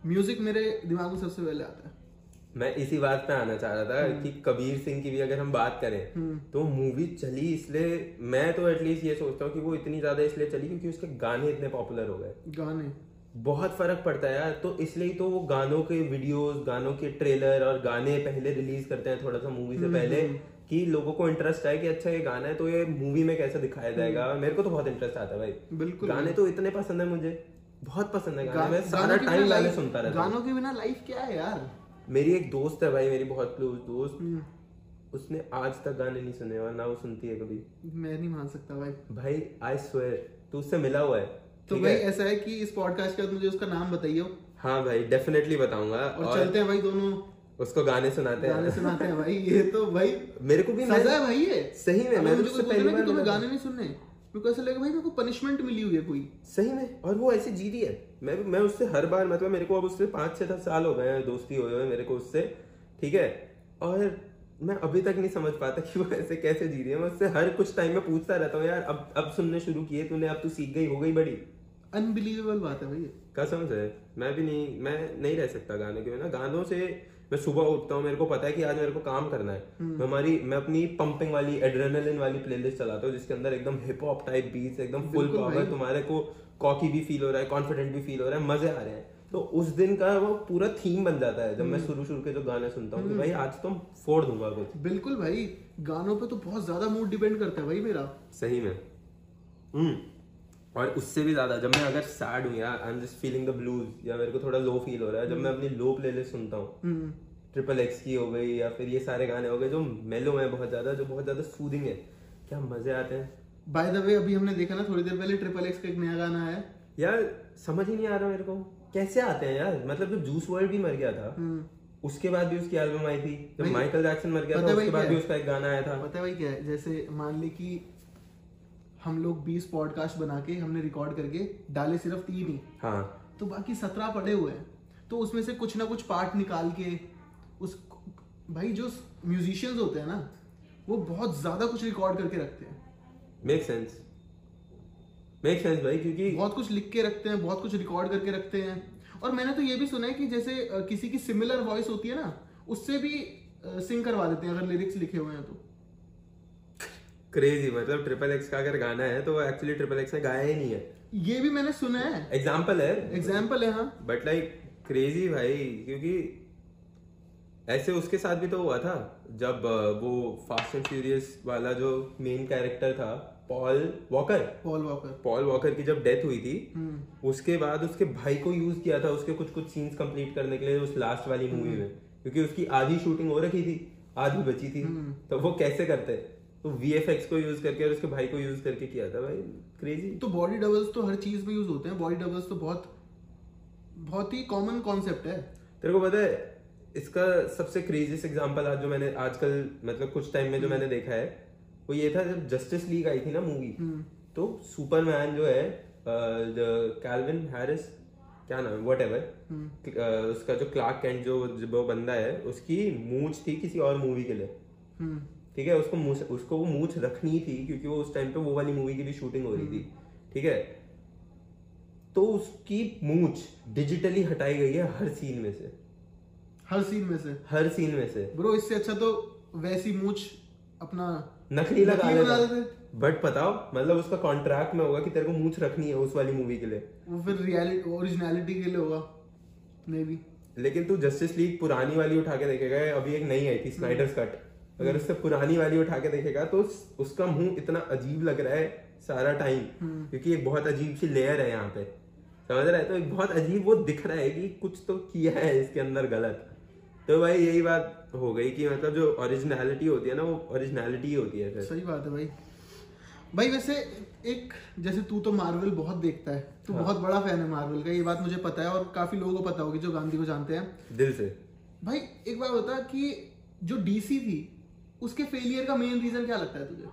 म्यूज़िक मेरे दिमाग में सबसे पहले आता है। मैं इसी बात पे आना चाह रहा था हम्म। कि कबीर सिंह की भी अगर हम बात करें तो मूवी चली इसलिए मैं तो एटलीस्ट ये सोचता हूँ कि वो इतनी ज़्यादा इसलिए चली क्योंकि उसके गाने इतने पॉपुलर हो गए। गाने। बहुत फ़र्क पड़ता है यार तो इसलिए तो वो गानों के वीडियोस गानों के ट्रेलर और गाने पहले रिलीज़ करते हैं थोड़ा सा मूवी से पहले कि लोगों को इंटरेस्ट है कि अच्छा ये गाना है तो ये मूवी में कैसे दिखाया जाएगा? मेरे को तो बहुत इंटरेस्ट आता है भाई। बिल्कुल। गाने तो इतने पसंद है मुझे बहुत पसंद है गाने। मैं सारा टाइम गाने सुनता रहता हूँ। गानों के बिना लाइफ क्या है यार? मेरी एक दोस्त है भाई मेरी बहुत क्लोज दोस्त। हम्म, उसने आज तक गाने नहीं सुने और ना वो सुनती है कभी। मैं नहीं मान सकता भाई। भाई आई स्वेयर तू उससे मिला हुआ है तो भाई है? ऐसा है कि इस पॉडकास्ट के बाद मुझे उसका नाम बताइए हाँ भाई डेफिनेटली बताऊँगा और और चलते हैं भाई दोनों। उसको गाने सुनाते हैं। गाने सुनाते हैं भाई ये तो भाई मेरे को भी सजा है भाई ये। सही में मैं मुझे पहली बार तुम्हें गाने नहीं सुनने मेरे को ऐसा लगा भाई मेरे को पनिशमेंट मिली हुई है कोई। सही में और वो ऐसे जी रही है। मैं मैं उससे हर बार मतलब मेरे को अब उससे पाँच छह दस साल हो गए हैं दोस्ती हुए हुए मेरे को उससे ठीक है? और मैं अभी तक नहीं समझ पाता कि वो ऐसे कैसे जी रही है। मैं उससे हर कुछ टाइम में पूछता रहता हूँ यार अब अब सुनने शुरू किए तूने अब तू सीख गई हो गई बड़ी। अनबिलीवेबल बात है भाई कसम से मैं भी नहीं मैं नहीं रह सकता गाने के बिना। गानों से मैं सुबह उठता हूँ मेरे को पता है कि आज मेरे को काम करना है। मैं हमारी मैं अपनी पंपिंग वाली एड्रेनलिन वाली प्लेलिस्ट चलाता हूँ जिसके अंदर एकदम हिप हॉप टाइप बीट्स एकदम फुल पावर तुम्हारे को कॉकी भी फील हो रहा है कॉन्फिडेंट भी फील हो रहा है मज़े आ रहे हैं। तो उस दिन का वो पूरा थीम बन जाता है जब मैं शुरू शुरू के जो गाने सुनता हूँ कि भाई आज तो फोड़ दूँगा कुछ। बिल्कुल भाई गानों पे तो बहुत ज़्यादा मूड डिपेंड करता है भाई मेरा। सही में। हम्म। और उससे भी ज़्यादा जब मैं अगर सैड हूँ यार I am just feeling the blues या मेरे को थोड़ा लो फील हो रहा है जब मैं अपनी लो प्लेलिस्ट सुनता हूँ। हम्म, ट्रिपल एक्स की हो गई या फिर ये सारे गाने हो गए जो मेलो है बहुत ज़्यादा जो बहुत ज़्यादा सूदिंग है। क्या मज़े आते हैं। बाय द वे अभी हमने देखा ना थोड़ी देर पहले ट्रिपल एक्स का एक नया गाना आया। यार समझ ही नहीं आ रहा मेरे को कैसे आते हैं यार? मतलब जब जूस वर्ल्ड भी मर गया था हम्म, उसके बाद भी उसकी एल्बम आई थी। जब माइकल जैक्सन मर गया था उसके बाद भी उसका एक गाना आया था। पता है भाई क्या है? जैसे मान ली कि हम लोग 20 पॉडकास्ट बना के हमने रिकॉर्ड करके डाले सिर्फ़ तीन ही। हाँ। तो बाकी सत्रह पड़े हुए हैं। तो उसमें से कुछ ना कुछ पार्ट निकाल के उस भाई जो म्यूजिशियंस होते हैं ना वो बहुत ज़्यादा कुछ रिकॉर्ड करके रखते हैं। मेक सेंस मेक सेंस भाई क्योंकि बहुत कुछ लिख के रखते हैं बहुत कुछ रिकॉर्ड करके रखते हैं। और मैंने तो ये भी सुना है कि जैसे किसी की सिमिलर वॉइस होती है ना उससे भी सिंग करवा देते हैं अगर लिरिक्स लिखे हुए हैं तो। क्रेजी मतलब ट्रिपल एक्स का अगर गाना है तो वो एक्चुअली ट्रिपल एक्स ने गाया ही नहीं है। ये भी मैंने सुना है। एग्ज़ाम्पल है। एग्ज़ाम्पल है हाँ। बट लाइक क्रेजी भाई क्योंकि ऐसे उसके साथ भी तो हुआ था जब वो फास्ट एंड फ्यूरियस वाला जो मेन कैरेक्टर था Paul Walker Paul Walker Paul Walker की जब डेथ हुई थी हम्म। उसके बाद उसके भाई को यूज़ किया था उसके कुछ कुछ सीन्स कंप्लीट करने के लिए उस लास्ट वाली मूवी में। क्योंकि उसकी आधी शूटिंग हो रखी थी आधी बची थी। तो वो कैसे करते? तो वीएफएक्स को यूज़ करके और उसके भाई को यूज़ करके किया था भाई। क्रेजी तो बॉडी डबल्स तो हर चीज़ में यूज़ होते हैं। बॉडी डबल्स तो बहुत बहुत ही कॉमन कॉन्सेप्ट है। तेरे को पता है इसका सबसे क्रेजीस्ट एग्जांपल आज जो मैंने आजकल मतलब कुछ टाइम में जो मैंने देखा है वो ये था जब जस्टिस लीग आई थी ना मूवी तो सुपरमैन जो है कैल्विन हैरिस क्या नाम है वट एवर उसका जो क्लार्क कैंट जो जो वो बंदा है उसकी मूछ थी किसी और मूवी के लिए। हम्म। ठीक है उसको मूछ उसको वो मूछ रखनी थी क्योंकि वो उस टाइम पे वो वाली मूवी की भी शूटिंग हो रही थी। ठीक है? तो उसकी मूछ डिजिटली हटाई गई है हर सीन में से। हर सीन में से? हर सीन में से। ब्रो इससे अच्छा तो वैसी मूछ अपना नकली लगा देते। बट बताओ मतलब उसका कॉन्ट्रैक्ट में होगा कि तेरे को मूछ रखनी है उस वाली मूवी के लिए। वो फिर रियलिटी ओरिजिनलिटी के लिए होगा मे बी लेकिन तू जस्टिस लीग पुरानी वाली उठा के देखेगा अभी एक नई आई थी स्नाइडर्स कट अगर उससे पुरानी वाली उठा के देखेगा तो उस- उसका मुँह इतना अजीब लग रहा है सारा टाइम क्योंकि एक बहुत अजीब सी लेयर है यहाँ पे। समझ रहा है? तो एक बहुत अजीब वो दिख रहा है कि कुछ तो किया है इसके अंदर गलत। तो भाई यही बात हो गई कि मतलब जो ओरिजिनलिटी होती है ना वो ओरिजिनलिटी होती है फिर। सही बात है भाई। भाई वैसे एक जैसे तू तो मार्वल बहुत देखता है तू हाँ। बहुत बड़ा फ़ैन है मार्वल का ये बात मुझे पता है और काफ़ी लोगों को पता होगी जो गांधी को जानते हैं। दिल से। भाई एक बता कि जो डीसी थी उसके फेलियर का मेन रीजन क्या लगता है तुझे?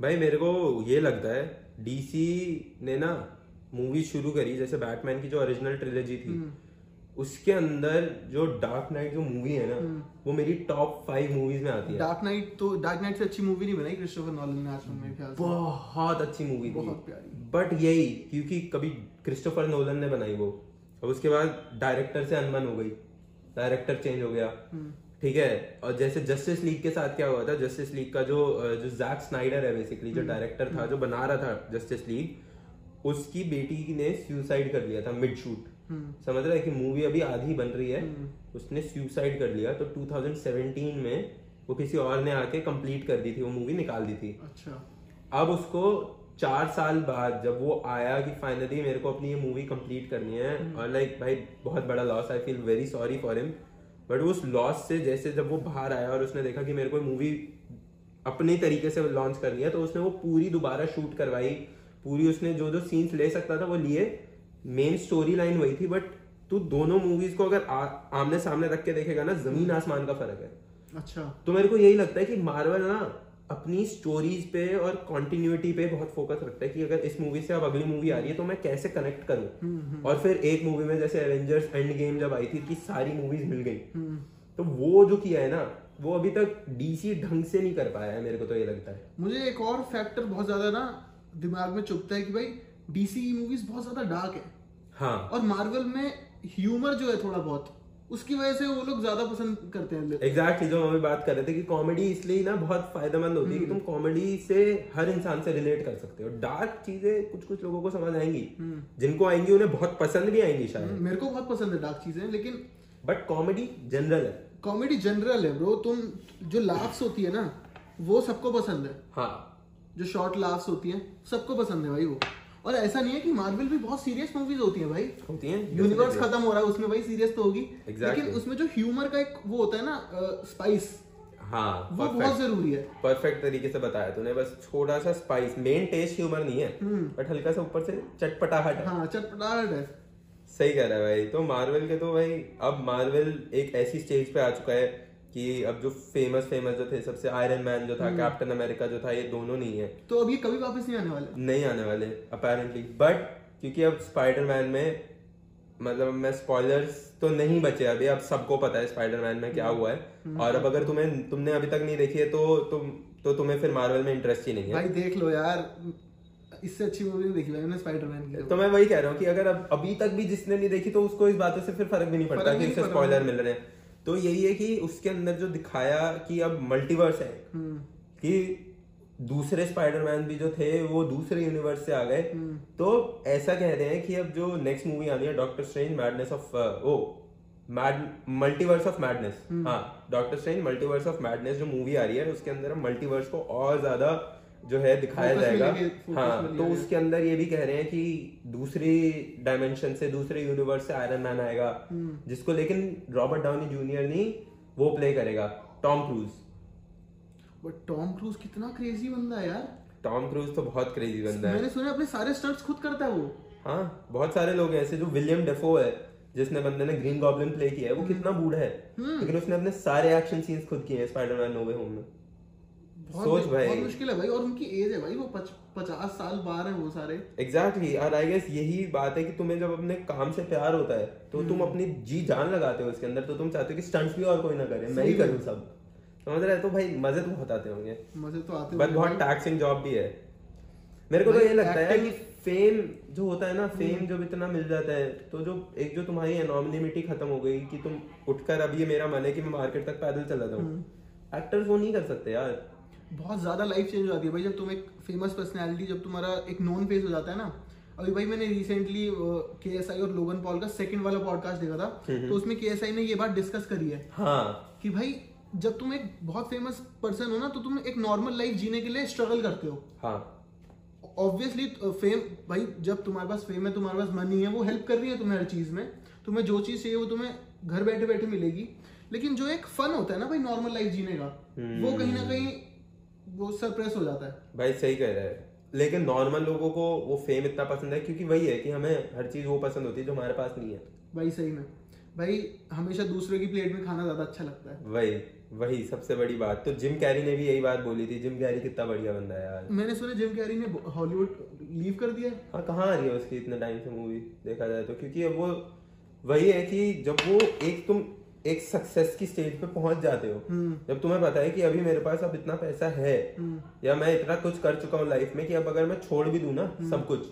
भाई मेरे को ये लगता है डीसी ने ना मूवी शुरू करी जैसे बैटमैन की जो ओरिजिनल ट्रिलॉजी थी उसके अंदर जो डार्क नाइट जो मूवी है ना वो मेरी टॉप फाइव मूवीज़ में आती है। डार्क नाइट तो डार्क नाइट से अच्छी मूवी नहीं बनाई क्रिस्टोफर नॉलन ने आज मेरे ख्याल बहुत अच्छी मूवी थी। बहुत प्यारी। बट यही क्योंकि कभी क्रिस्टोफर नोलन ने बनाई वो। और उसके बाद डायरेक्टर से अनबन हो गई। डायरेक्टर चेंज हो गया। ठीक है? और जैसे जस्टिस लीग के साथ क्या हुआ था? जस्टिस लीग का जो जो जैक स्नाइडर है बेसिकली जो डायरेक्टर था जो बना रहा था जस्टिस लीग उसकी बेटी ने सुसाइड कर लिया था मिड शूट समझ रहा है कि मूवी अभी आधी बन रही है? उसने सुसाइड कर लिया तो 2017 में वो किसी और ने आके कंप्लीट कर दी थी वो मूवी निकाल दी थी। अच्छा। अब उसको चार साल बाद जब वो आया कि फाइनली मेरे को अपनी ये मूवी कंप्लीट करनी है और लाइक भाई बहुत बड़ा loss I feel very sorry for him but उस लॉस से जैसे जब वो बाहर आया और उसने देखा कि मेरे को मूवी अपने तरीके से लॉन्च करनी है तो उसने वो पूरी दोबारा शूट करवाई। पूरी उसने जो जो सीन्स ले सकता था वो लिए। मेन स्टोरी लाइन वही थी बट तू दोनों मूवीज़ को अगर आ, आमने सामने रख के देखेगा ना ज़मीन आसमान का फ़र्क है। अच्छा। तो मेरे को यही लगता है कि मार्वल ना अपनी स्टोरीज पे और कॉन्टिन्यूटी पे बहुत फोकस रखता है कि अगर इस मूवी से अब अगली मूवी आ रही है तो मैं कैसे कनेक्ट करूँ? और फिर एक मूवी में जैसे एवेंजर्स एंड गेम जब आई थी कि सारी मूवीज़ मिल गई। तो वो जो किया है ना वो अभी तक डीसी ढंग से नहीं कर पाया है मेरे को तो ये लगता है। मुझे एक और फैक्टर बहुत ज़्यादा ना दिमाग में चुपता है कि भाई डीसी मूवीज़ बहुत ज़्यादा डार्क है। हाँ। और मार्वल में ह्यूमर जो है थोड़ा बहुत उसकी वजह से वो लोग ज़्यादा पसंद करते हैं एग्जैक्टली जो हम अभी बात कर रहे थे कि कॉमेडी इसलिए ना बहुत फ़ायदेमंद होती है कि तुम कॉमेडी से हर इंसान से रिलेट कर सकते हो। डार्क चीज़ें कुछ कुछ लोगों को समझ आएँगी। जिनको आएँगी उन्हें बहुत पसंद भी आएँगी शायद। मेरे को बहुत पसंद है डार्क चीज़ें लेकिन बट कॉमेडी जनरल है। कॉमेडी जनरल है ब्रो तुम जो लाफ्स होती है ना वो सबको पसंद है। हाँ। जो शॉर्ट लाफ्स होती है सबको पसंद है भाई वो। और ऐसा नहीं है कि मार्वल भी बहुत सीरियस मूवीज़ होती हैं भाई। होती हैं यूनिवर्स खत्म हो रहा है उसमें भाई सीरियस तो होगी। Exactly. लेकिन उसमें जो ह्यूमर का एक वो होता है ना स्पाइस हाँ वो बहुत ज़रूरी है। परफेक्ट तरीके से बताया तूने बस छोटा सा स्पाइस मेन टेस्ट ह्यूमर नहीं है बट हल्का सा ऊपर से चटपटाहट है। हाँ चटपटाहट है। सही कह रहा है भाई तो मार्वल के तो भाई अब मार्वल एक ऐसी स्टेज पे आ चुका है कि अब जो फ़ेमस फ़ेमस जो थे सबसे आयरन मैन जो था कैप्टन अमेरिका जो था ये दोनों नहीं है। तो अब ये कभी वापस नहीं आने वाले? नहीं आने वाले अपेरेंटली बट क्योंकि अब स्पाइडरमैन में मतलब मैं स्पॉयलर्स तो नहीं बचे अभी अब सबको पता है स्पाइडरमैन में क्या हुआ है। और अब अगर तुम्हें तुमने अभी तक नहीं देखी है तो तुम तो तुम्हें फिर मार्वल में इंटरेस्ट ही नहीं है। भाई देख लो यार इससे अच्छी मूवी नहीं देखी मैंने स्पाइडरमैन की। तो मैं वही कह रहा हूँ कि अगर अब अभी तक भी जिसने नहीं देखी तो उसको इस बातों से फिर फ़र्क भी नहीं पड़ता कि पड़ता। स्पॉइलर मिल रहे हैं। तो यही है कि उसके अंदर जो दिखाया कि अब मल्टीवर्स है हम्म, कि दूसरे स्पाइडरमैन भी जो थे वो दूसरे यूनिवर्स से आ गए हम्म। तो ऐसा कह रहे हैं कि अब जो नेक्स्ट मूवी आनी है Doctor Strange madness of o mad multiverse of madness. हाँ Doctor Strange multiverse of madness जो मूवी आ रही है उसके अंदर मल्टीवर्स को और ज़्यादा जो है दिखाया जाएगा। हाँ तो उसके अंदर ये भी कह रहे हैं कि दूसरी डायमेंशन से दूसरे यूनिवर्स से आयरन मैन आएगा। हम्म। जिसको लेकिन रॉबर्ट डाउनी जूनियर नहीं वो प्ले करेगा। Tom Cruise but Tom Cruise कितना क्रेजी बंदा है यार। टॉम क्रूज तो बहुत क्रेजी बंदा है। मैंने सुना अपने सारे स्टंट्स खुद करता है वो। हाँ बहुत सारे लोग हैं ऐसे जो विलियम डेफो है जिसने बंदे ने ग्रीन गॉब्लिन प्ले किया है वो कितना बूढ़ा है। हम्म। लेकिन उसने अपने सारे एक्शन सीन्स खुद किए हैं स्पाइडरमैन नो वे होम में। सोच भाई। बहुत मुश्किल है भाई और उनकी एज है भाई वो पच, पचास साल बाहर है वो सारे। एग्जैक्टली और आई गेस यही बात है कि तुम्हें जब अपने काम से प्यार होता है तो हम्म। तुम अपनी जी जान लगाते हो इसके अंदर तो तुम चाहते हो कि स्टंट्स भी और कोई ना करे मैं ही करूँ सब। समझ रहे तो भाई मज़े तो बहुत आते होंगे। मज़े तो आते बट बहुत टैक्सिंग जॉब भी है। मेरे को तो ये लगता है कि फेम जो होता है ना हम्म। फेम जब इतना मिल जाता है तो जो एक जो तुम्हारी एनोनिमिटी खत्म हो गई कि तुम उठकर अब ये मेरा मन है कि मैं मार्केट तक पैदल चला जाऊँ। हम्म। एक्टर्स वो नहीं कर सकते यार। बहुत ज़्यादा लाइफ चेंज हो जाती है भाई जब तुम एक फ़ेमस पर्सनैलिटी जब तुम्हारा एक नॉन फेस हो जाता है ना। अभी भाई मैंने रिसेंटली के एस आई और लोगन पॉल का सेकंड वाला पॉडकास्ट देखा था। तो उसमें के एस आई ने ये बात डिस्कस करी है हाँ। कि भाई जब तुम एक बहुत फ़ेमस पर्सन हो ना तो तुम एक नॉर्मल लाइफ जीने के लिए स्ट्रगल करते हो। ऑब्वियसली हाँ फेम भाई जब तुम्हारे पास फेम है तुम्हारे पास मनी है वो हेल्प कर रही है तुम्हें हर चीज़ में। तुम्हें जो चीज़ चाहिए वो तुम्हें घर बैठे बैठे मिलेगी। लेकिन जो एक फन होता है ना भाई नॉर्मल लाइफ जीने का वो कहीं ना कहीं वो सरप्रेस हो जाता है। भाई सही कह रहे हैं। लेकिन नॉर्मल लोगों को वो फेम इतना पसंद है क्योंकि वही है कि हमें हर चीज़ वो पसंद होती है जो हमारे पास नहीं है। भाई सही में। भाई हमेशा दूसरे की प्लेट में खाना ज़्यादा अच्छा लगता है। वही वही सबसे बड़ी बात। तो जिम कैरी ने भी यही बात बोली थी जिम कैरी कितना बढ़िया बंदा है यार। मैंने सुना जिम कैरी ने हॉलीवुड लीव कर दिया है। कहाँ आ रही है उसकी इतने टाइम से मूवी देखा जाए तो। क्योंकि अब वो वही है कि जब वो एक तुम एक सक्सेस की स्टेज पे पहुँच जाते हो। हम्म। जब तुम्हें पता है कि अभी मेरे पास अब इतना पैसा है हम्म। या मैं इतना कुछ कर चुका हूँ लाइफ में कि अब अगर मैं छोड़ भी दूँ ना सब कुछ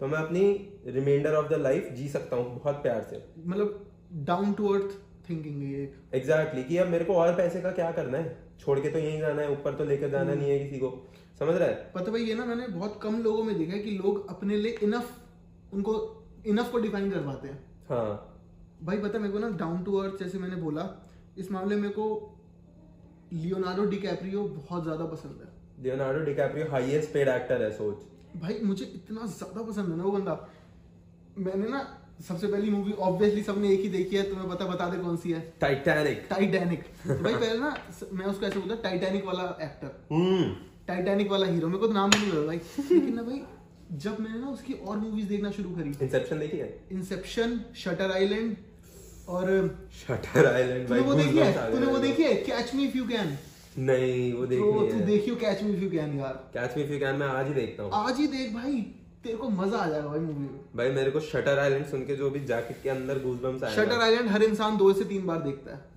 तो मैं अपनी रिमाइंडर ऑफ़ द लाइफ जी सकता हूँ बहुत प्यार से। मतलब डाउन टू अर्थ थिंकिंग है एग्जैक्टली कि अब मेरे को और पैसे का क्या करना है? छोड़ के तो यहीं जाना है ऊपर तो लेकर जाना नहीं है किसी को। समझ रहा है? पता भाई ये ना मैंने बहुत कम लोगों में देखा है कि लोग अपने लिए इनफ उनको इनफ को डिफाइन कर पाते हैं। हाँ। भाई पता मेरे को ना डाउन टू अर्थ जैसे मैंने बोला इस मामले में मेरे को लियोनार्डो डिकैप्रियो बहुत ज़्यादा पसंद है। Leonardo DiCaprio highest paid actor है सोच। भाई मुझे इतना ज़्यादा पसंद है ना वो बंदा। मैंने ना सबसे पहली मूवी ऑब्वियसली सबने एक ही देखी है तुम्हें पता बता दे कौन सी है। टाइटैनिक टाइटैनिक तो भाई पहले ना मैं उसको ऐसे बोलता टाइटैनिक वाला एक्टर हम्म। टाइटैनिक वाला हीरो मेरे को तो नाम भी नहीं पता भाई। लेकिन ना भाई जब मैंने ना उसकी और मूवीज़ देखना शुरू करी। इंसेप्शन देखी है? इंसेप्शन शटर आइलैंड और शटर आइलैंड तूने वो देखी है? तूने वो देखी है? Catch me if you can. नहीं वो तो देखनी तू है। देखियो catch me if you can यार? Catch me if you can मैं आज ही देखता हूँ। आज ही देख भाई तेरे को मज़ा आ जाएगा भाई मूवी में। भाई मेरे को शटर आइलैंड सुन के जो भी जैकेट के अंदर गूजबम्स आए शटर आइलैंड हर इंसान दो से तीन बार देखता है।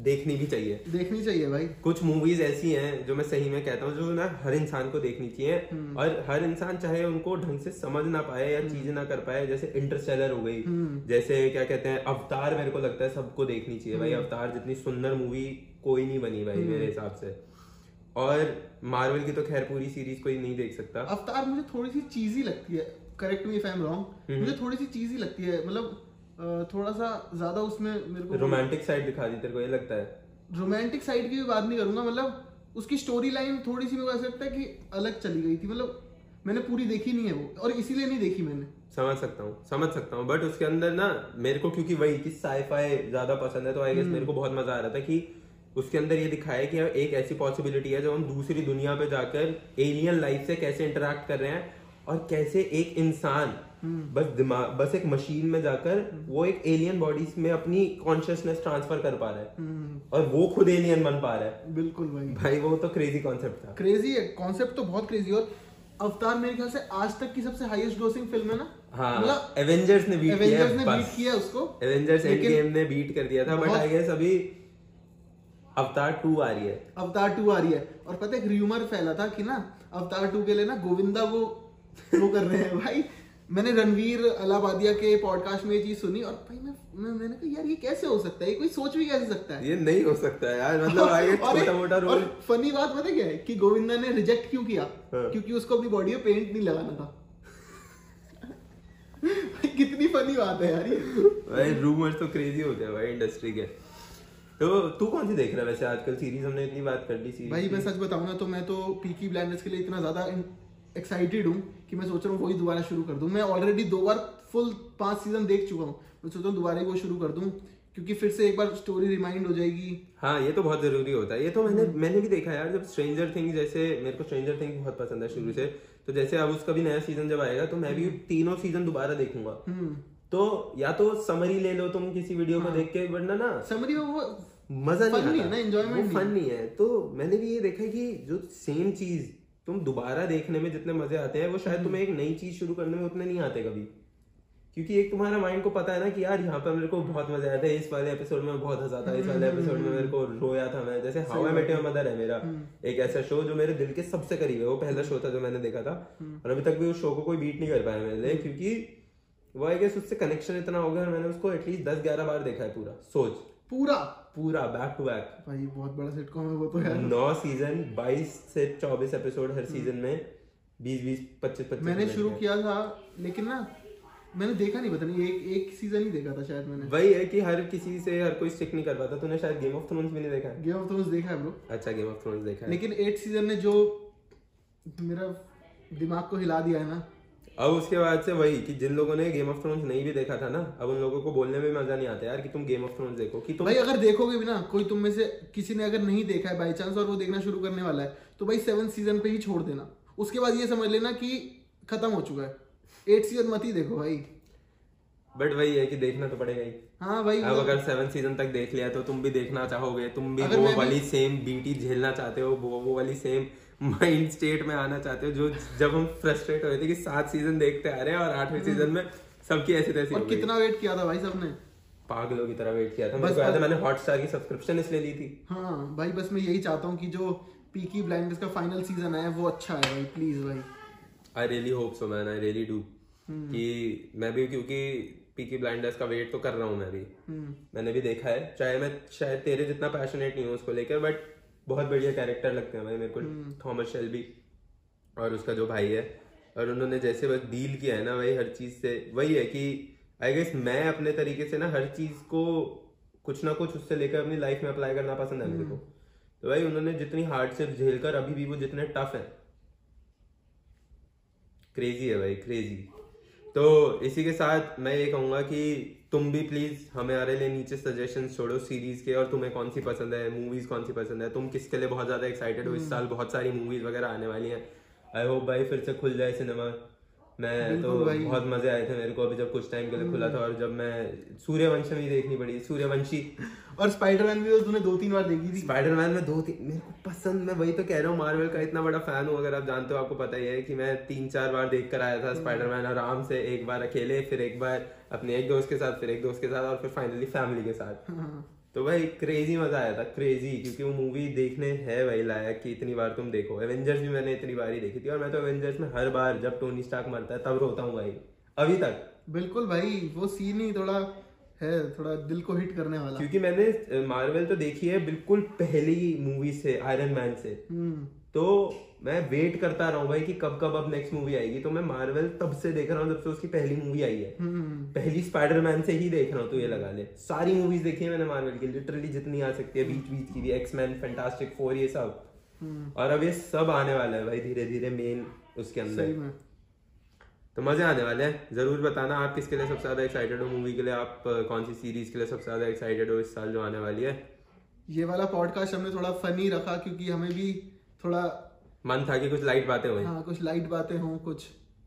देखनी भी चाहिए। देखनी चाहिए भाई। कुछ मूवीज़ ऐसी हैं जो मैं सही में कहता हूँ जो ना हर इंसान को देखनी चाहिए हम्म। और हर इंसान चाहे उनको ढंग से समझ ना पाए या चीज़ ना कर पाए जैसे इंटरस्टेलर हो गई। हम्म। जैसे क्या कहते हैं अवतार मेरे को लगता है सबको देखनी चाहिए भाई। हम्म। अवतार जितनी सुंदर मूवी कोई नहीं बनी भाई मेरे हिसाब से। और मार्वल की तो खैर पूरी सीरीज़ कोई नहीं देख सकता। अवतार मुझे थोड़ी सी चीजी लगती है। Correct me if I am hmm. Wrong मुझे थोड़ी सी चीजी लगती है। मतलब थोड़ा सा ज़्यादा उसमें मेरे को रोमांटिक साइड दिखा दी तेरे को ये लगता है रोमांटिक साइड की भी बात नहीं करूँगा मतलब उसकी स्टोरी लाइन थोड़ी सी मेरे को ऐसा लगता है कि अलग चली गई थी मतलब मैंने पूरी देखी नहीं है वो और इसीलिए नहीं देखी मैंने समझ सकता हूँ समझ सकता हूँ बट उसके अंदर ना मेरे को क्योंकि वही कि साईफाई ज़्यादा पसंद है तो आई गेस हम्म। मेरे को बहुत मज़ा आ रहा था कि उसके अंदर ये दिखाया कि एक ऐसी पॉसिबिलिटी है जब हम दूसरी दुनिया पे जाकर एलियन लाइफ से कैसे इंटरेक्ट कर रहे हैं और कैसे एक इंसान। बस दिमाग बस एक मशीन में जाकर वो एक एलियन बॉडी में अपनी कॉन्शियसनेस ट्रांसफ़र कर पा रहा है। हम्म, और वो खुद एलियन बन पा रहा है। बिल्कुल भाई। भाई वो तो क्रेजी कॉन्सेप्ट था। क्रेजी है कॉन्सेप्ट तो बहुत क्रेजी और अवतार मेरे ख्याल से आज तक की सबसे हाईएस्ट ग्रोसिंग फ़िल्म है ना? हाँ मतलब एवेंजर्स ने बीट किया एवेंजर्स ने बीट किया उसको। एवेंजर्स एंड गेम ने बीट कर दिया था बट आई गेस अभी अवतार टू आ रही है। अवतार टू आ रही है। और पता है र्यूमर फैला था कि ना अवतार टू के लिए ना गोविंदा वो वो कर रहे हैं भाई। मैंने रणवीर अलाबादिया के पॉडकास्ट में ये चीज़ सुनी और भाई मैं, मैं मैंने कहा यार ये कैसे हो सकता है? ये कोई सोच भी कैसे सकता है? ये नहीं हो सकता यार मतलब आगे छोटा मोटा रोल फनी बात पता क्या है कि गोविंदा ने रिजेक्ट क्यों किया? हाँ। क्योंकि उसको अपनी बॉडी में पेंट नहीं लगाना था। कितनी फनी बात है यार ये। भाई रूमर्स तो क्रेजी होते हैं भाई इंडस्ट्री के। तो तू कौन सी देख रहा है वैसे? आजकल सीरीज़ हमने इतनी बात कर ली सीरीज़ भाई मैं सच बताऊँ ना तो मैं तो पीकी ब्लाइंडर्स के लिए इतना ज़्यादा एक्साइटेड हूँ कि मैं सोच रहा हूँ वही दोबारा शुरू कर दूँ। मैं ऑलरेडी दो बार फुल पाँच सीज़न देख चुका हूँ। मैं सोच रहा हूँ दोबारा ही वो शुरू कर दूँ क्योंकि फिर से एक बार स्टोरी रिमाइंड हो जाएगी। हाँ ये तो बहुत ज़रूरी होता है। ये तो मैंने मैंने भी देखा यार जब स्ट्रेंजर थिंग्स जैसे मेरे को स्ट्रेंजर थिंग्स बहुत पसंद है शुरू से तो जैसे अब उसका भी नया सीज़न जब आएगा तो मैं भी तीनों सीज़न दोबारा देखूँगा। हम्म। तो या तो समरी ले लो तुम किसी वीडियो को देख के वरना ना समरी वो मज़ा नहीं नहीं आता। है ना, वो फन नहीं है। तो मैंने भी ये देखा है कि जो सेम चीज़ तुम दोबारा देखने में जितने मज़े आते हैं वो शायद तुम्हें एक नई चीज़ शुरू करने में उतने नहीं आते कभी। क्योंकि एक तुम्हारा माइंड को पता है ना कि यार यहाँ पे मेरे को बहुत मज़ा आया था इस वाले एपिसोड में बहुत हंसा था इस वाले एपिसोड में मेरे को रोया था मैं। जैसे how I met your mother है। मेरा एक ऐसा शो जो मेरे दिल के सबसे करीब है वो पहला शो था जो मैंने देखा था। और अभी तक भी उस शो को कोई बीट नहीं कर पाया मेरे लिए क्योंकि वो आई गेस उससे कनेक्शन इतना हो गया और मैंने उसको एटलीस्ट दस ग्यारह बार देखा है पूरा सोच। पूरा? पूरा बैक टू बैक भाई बहुत बड़ा सिटकॉम है वो तो यार। नौ सीज़न बाईस से चौबीस एपिसोड हर सीज़न में बीस बीस पच्चीस पच्चीस मैंने शुरू किया था लेकिन ना मैंने देखा नहीं पता नहीं एक एक सीज़न ही देखा था शायद मैंने। वही है कि हर किसी से हर कोई स्टिक नहीं कर पाता तूने शायद गेम ऑफ़ थ्रोन्स भी नहीं देखा? गेम ऑफ़ थ्रोन्स देखा है ब्रो अच्छा गेम ऑफ़ थ्रोन्स देखा है। लेकिन एट सीज़न ने जो मेरा दिमाग को हिला दिया है ना अब उसके बाद से वही कि जिन लोगों ने गेम ऑफ़ थ्रोन्स नहीं भी देखा था ना अब उन लोगों को बोलने में मज़ा नहीं आता यार कि तुम गेम ऑफ़ थ्रोन्स देखो कि तुम भाई अगर देखोगे भी ना कोई तुम में से किसी ने अगर नहीं देखा है बाई चांस और वो देखना शुरू करने वाला है तो भाई सेवन सीज़न पे ही छोड़ देना। उसके बाद ये समझ लेना कि खत्म हो चुका है। एट सीज़न मत ही देखो भाई। बट वही है कि देखना तो पड़ेगा ही। हाँ भाई अब अगर सेवन सीज़न तक देख लिया तो तुम भी देखना चाहोगे तुम भी वो वाली सेम बीटी झेलना चाहते हो वो वो वाली सेम माइंड स्टेट में आना चाहते हो जो जब हम फ्रस्ट्रेट हुए थे कि सात सीज़न देखते आ रहे हैं और आठवें सीज़न में सबकी ऐसी तैसी और कितना वेट किया था भाई सबने? पागलों की तरह वेट किया था। बस है बस- मैंने हॉटस्टार की सब्सक्रिप्शन इसलिए ली थी। हाँ भाई बस मैं यही चाहता हूँ कि जो पीकी ब्लाइंडर्स का फाइनल सीज़न है वो अच्छा है भाई प्लीज़ भाई। I really hope so man I really do hmm. कि मैं भी क्योंकि पीकी ब्लाइंडर्स का वेट तो कर रहा हूँ मैं भी। हम्म। मैंने भी देखा है। चाहे मैं शायद तेरे जितना पैशनेट नहीं हूँ उसको लेकर बट बहुत बढ़िया कैरेक्टर लगते हैं भाई मेरे को हम्म। थॉमस शेल्बी और उसका जो भाई है। और उन्होंने जैसे बस डील किया है ना भाई हर चीज़ से वही है कि आई गेस मैं अपने तरीके से ना हर चीज़ को कुछ ना कुछ उससे लेकर अपनी लाइफ में अप्लाई करना पसंद है मेरे को। तो भाई उन्होंने जितनी हार्ड से झेलकर अभी भी वो जितने टफ है। क्रेजी है भाई क्रेजी तो इसी के साथ मैं ये कहूँगा कि तुम भी प्लीज़ हमारे लिए नीचे सजेशन छोड़ो सीरीज़ के और तुम्हें कौन सी पसंद है मूवीज़ कौन सी पसंद है तुम किसके लिए बहुत ज़्यादा एक्साइटेड हो? इस साल बहुत सारी मूवीज़ वगैरह आने वाली हैं। आई होप भाई फिर से खुल जाए सिनेमा मैं तो बहुत मज़े आए थे मेरे को अभी जब कुछ टाइम के लिए खुला था और जब मैं सूर्यवंशम ही देखनी पड़ी सूर्यवंशी। और स्पाइडरमैन भी तो तूने दो तीन बार देखी थी। स्पाइडरमैन में दो तीन मेरे को पसंद मैं वही तो कह रहा हूँ मार्वल का इतना बड़ा फ़ैन हूँ अगर आप जानते हो आपको पता ही है कि मैं तीन चार बार देख कर आया था स्पाइडरमैन आराम से एक बार अकेले फिर एक बार अपने एक दोस्त के साथ फिर एक दोस्त के साथ और फिर फाइनली फैमिली के साथ। हाँ। तो भाई क्रेजी मज़ा आया था क्रेजी क्योंकि वो मूवी देखने है भाई लायक कि इतनी बार तुम देखो। एवेंजर्स भी मैंने इतनी बार ही देखी थी और मैं तो एवेंजर्स में हर बार जब टोनी स्टार्क मरता है तब रोता हूँ भाई अभी तक। बिल्कुल भाई वो सीन ही थोड़ा है थोड़ा दिल को हिट करने वाला। क्योंकि मैंने मार्वल तो देखी है बिल्कुल पहली मूवी से आयरन मैन से। हम्म। तो मैं वेट करता रहा हूँ भाई कि कब कब अब नेक्स्ट मूवी आएगी। तो मैं मार्वल तब से देख रहा हूँ जब से उसकी पहली मूवी आई है। हम्म पहली स्पाइडरमैन से ही देख रहा हूँ तो ये लगा ले। सारी मूवीज़ देखी है मैंने मार्वल की लिटरली जितनी आ सकती है बीच बीच की भी एक्समैन फैंटास्टिक फोर ये सब। हम्म। और अब ये सब आने वाला है भाई धीरे धीरे मेन उसके अंदर। तो मज़े आने वाले हैं ज़रूर बताना आप किसके लिए सबसे ज़्यादा एक्साइटेड हो मूवी के लिए आप कौन सी सीरीज़ के लिए सबसे ज़्यादा एक्साइटेड हो इस साल जो आने वाली है? ये वाला पॉडकास्ट हमने थोड़ा फनी रखा क्योंकि हमें भी थोड़ा मन था कि कुछ लाइट बातें हुई। हाँ कुछ लाइट बातें हों कुछ।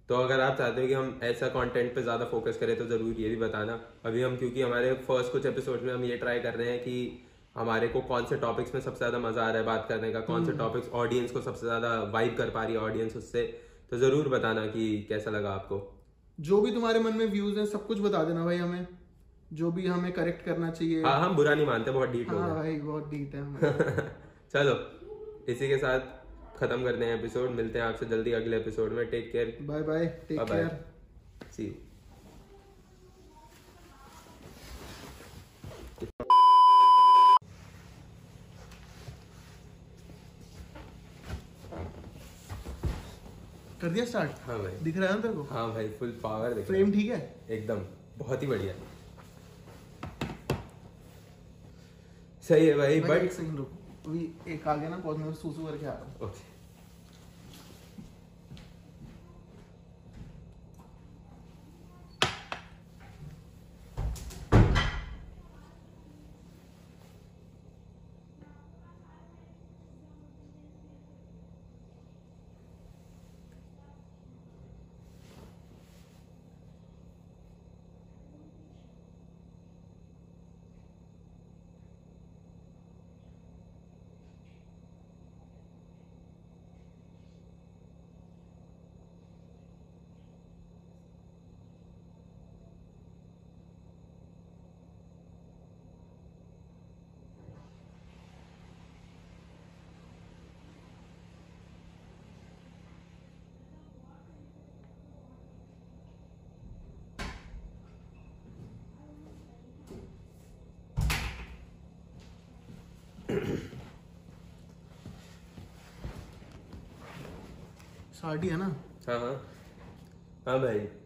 तो अगर आप चाहते हो कि हम ऐसा कंटेंट पे ज़्यादा फोकस करें तो ज़रूर ये भी बताना। अभी हम क्योंकि हमारे फ़र्स्ट कुछ एपिसोड में हम ये ट्राई कर रहे हैं कि हमारे को कौन से टॉपिक्स में सबसे ज़्यादा मज़ा आ रहा है बात करने का कौन से टॉपिक्स ऑडियंस को सबसे ज़्यादा वाइब कर पा रही है ऑडियंस उससे। तो ज़रूर बताना कि कैसा लगा आपको। जो भी तुम्हारे मन में व्यूज़ हैं सब कुछ बता देना भाई हमें। जो भी हमें करेक्ट करना चाहिए। हाँ हम बुरा नहीं मानते बहुत डीप हो भाई बहुत डीप है [LAUGHS] चलो इसी के साथ खत्म करते हैं एपिसोड मिलते हैं आपसे जल्दी अगले एपिसोड में. Take care bye bye take care see कर दिया स्टार्ट हाँ भाई. दिख रहा है ना तेरे को? हाँ भाई फुल पावर दिख फ्रेम ठीक है। एकदम. बहुत ही बढ़िया. सही है भाई भाई एक सेकंड रुक. अभी एक आ गया ना पहुँच में सूसू करके आ रहा हूँ. ओके ही है ना? हाँ हाँ। हाँ भाई।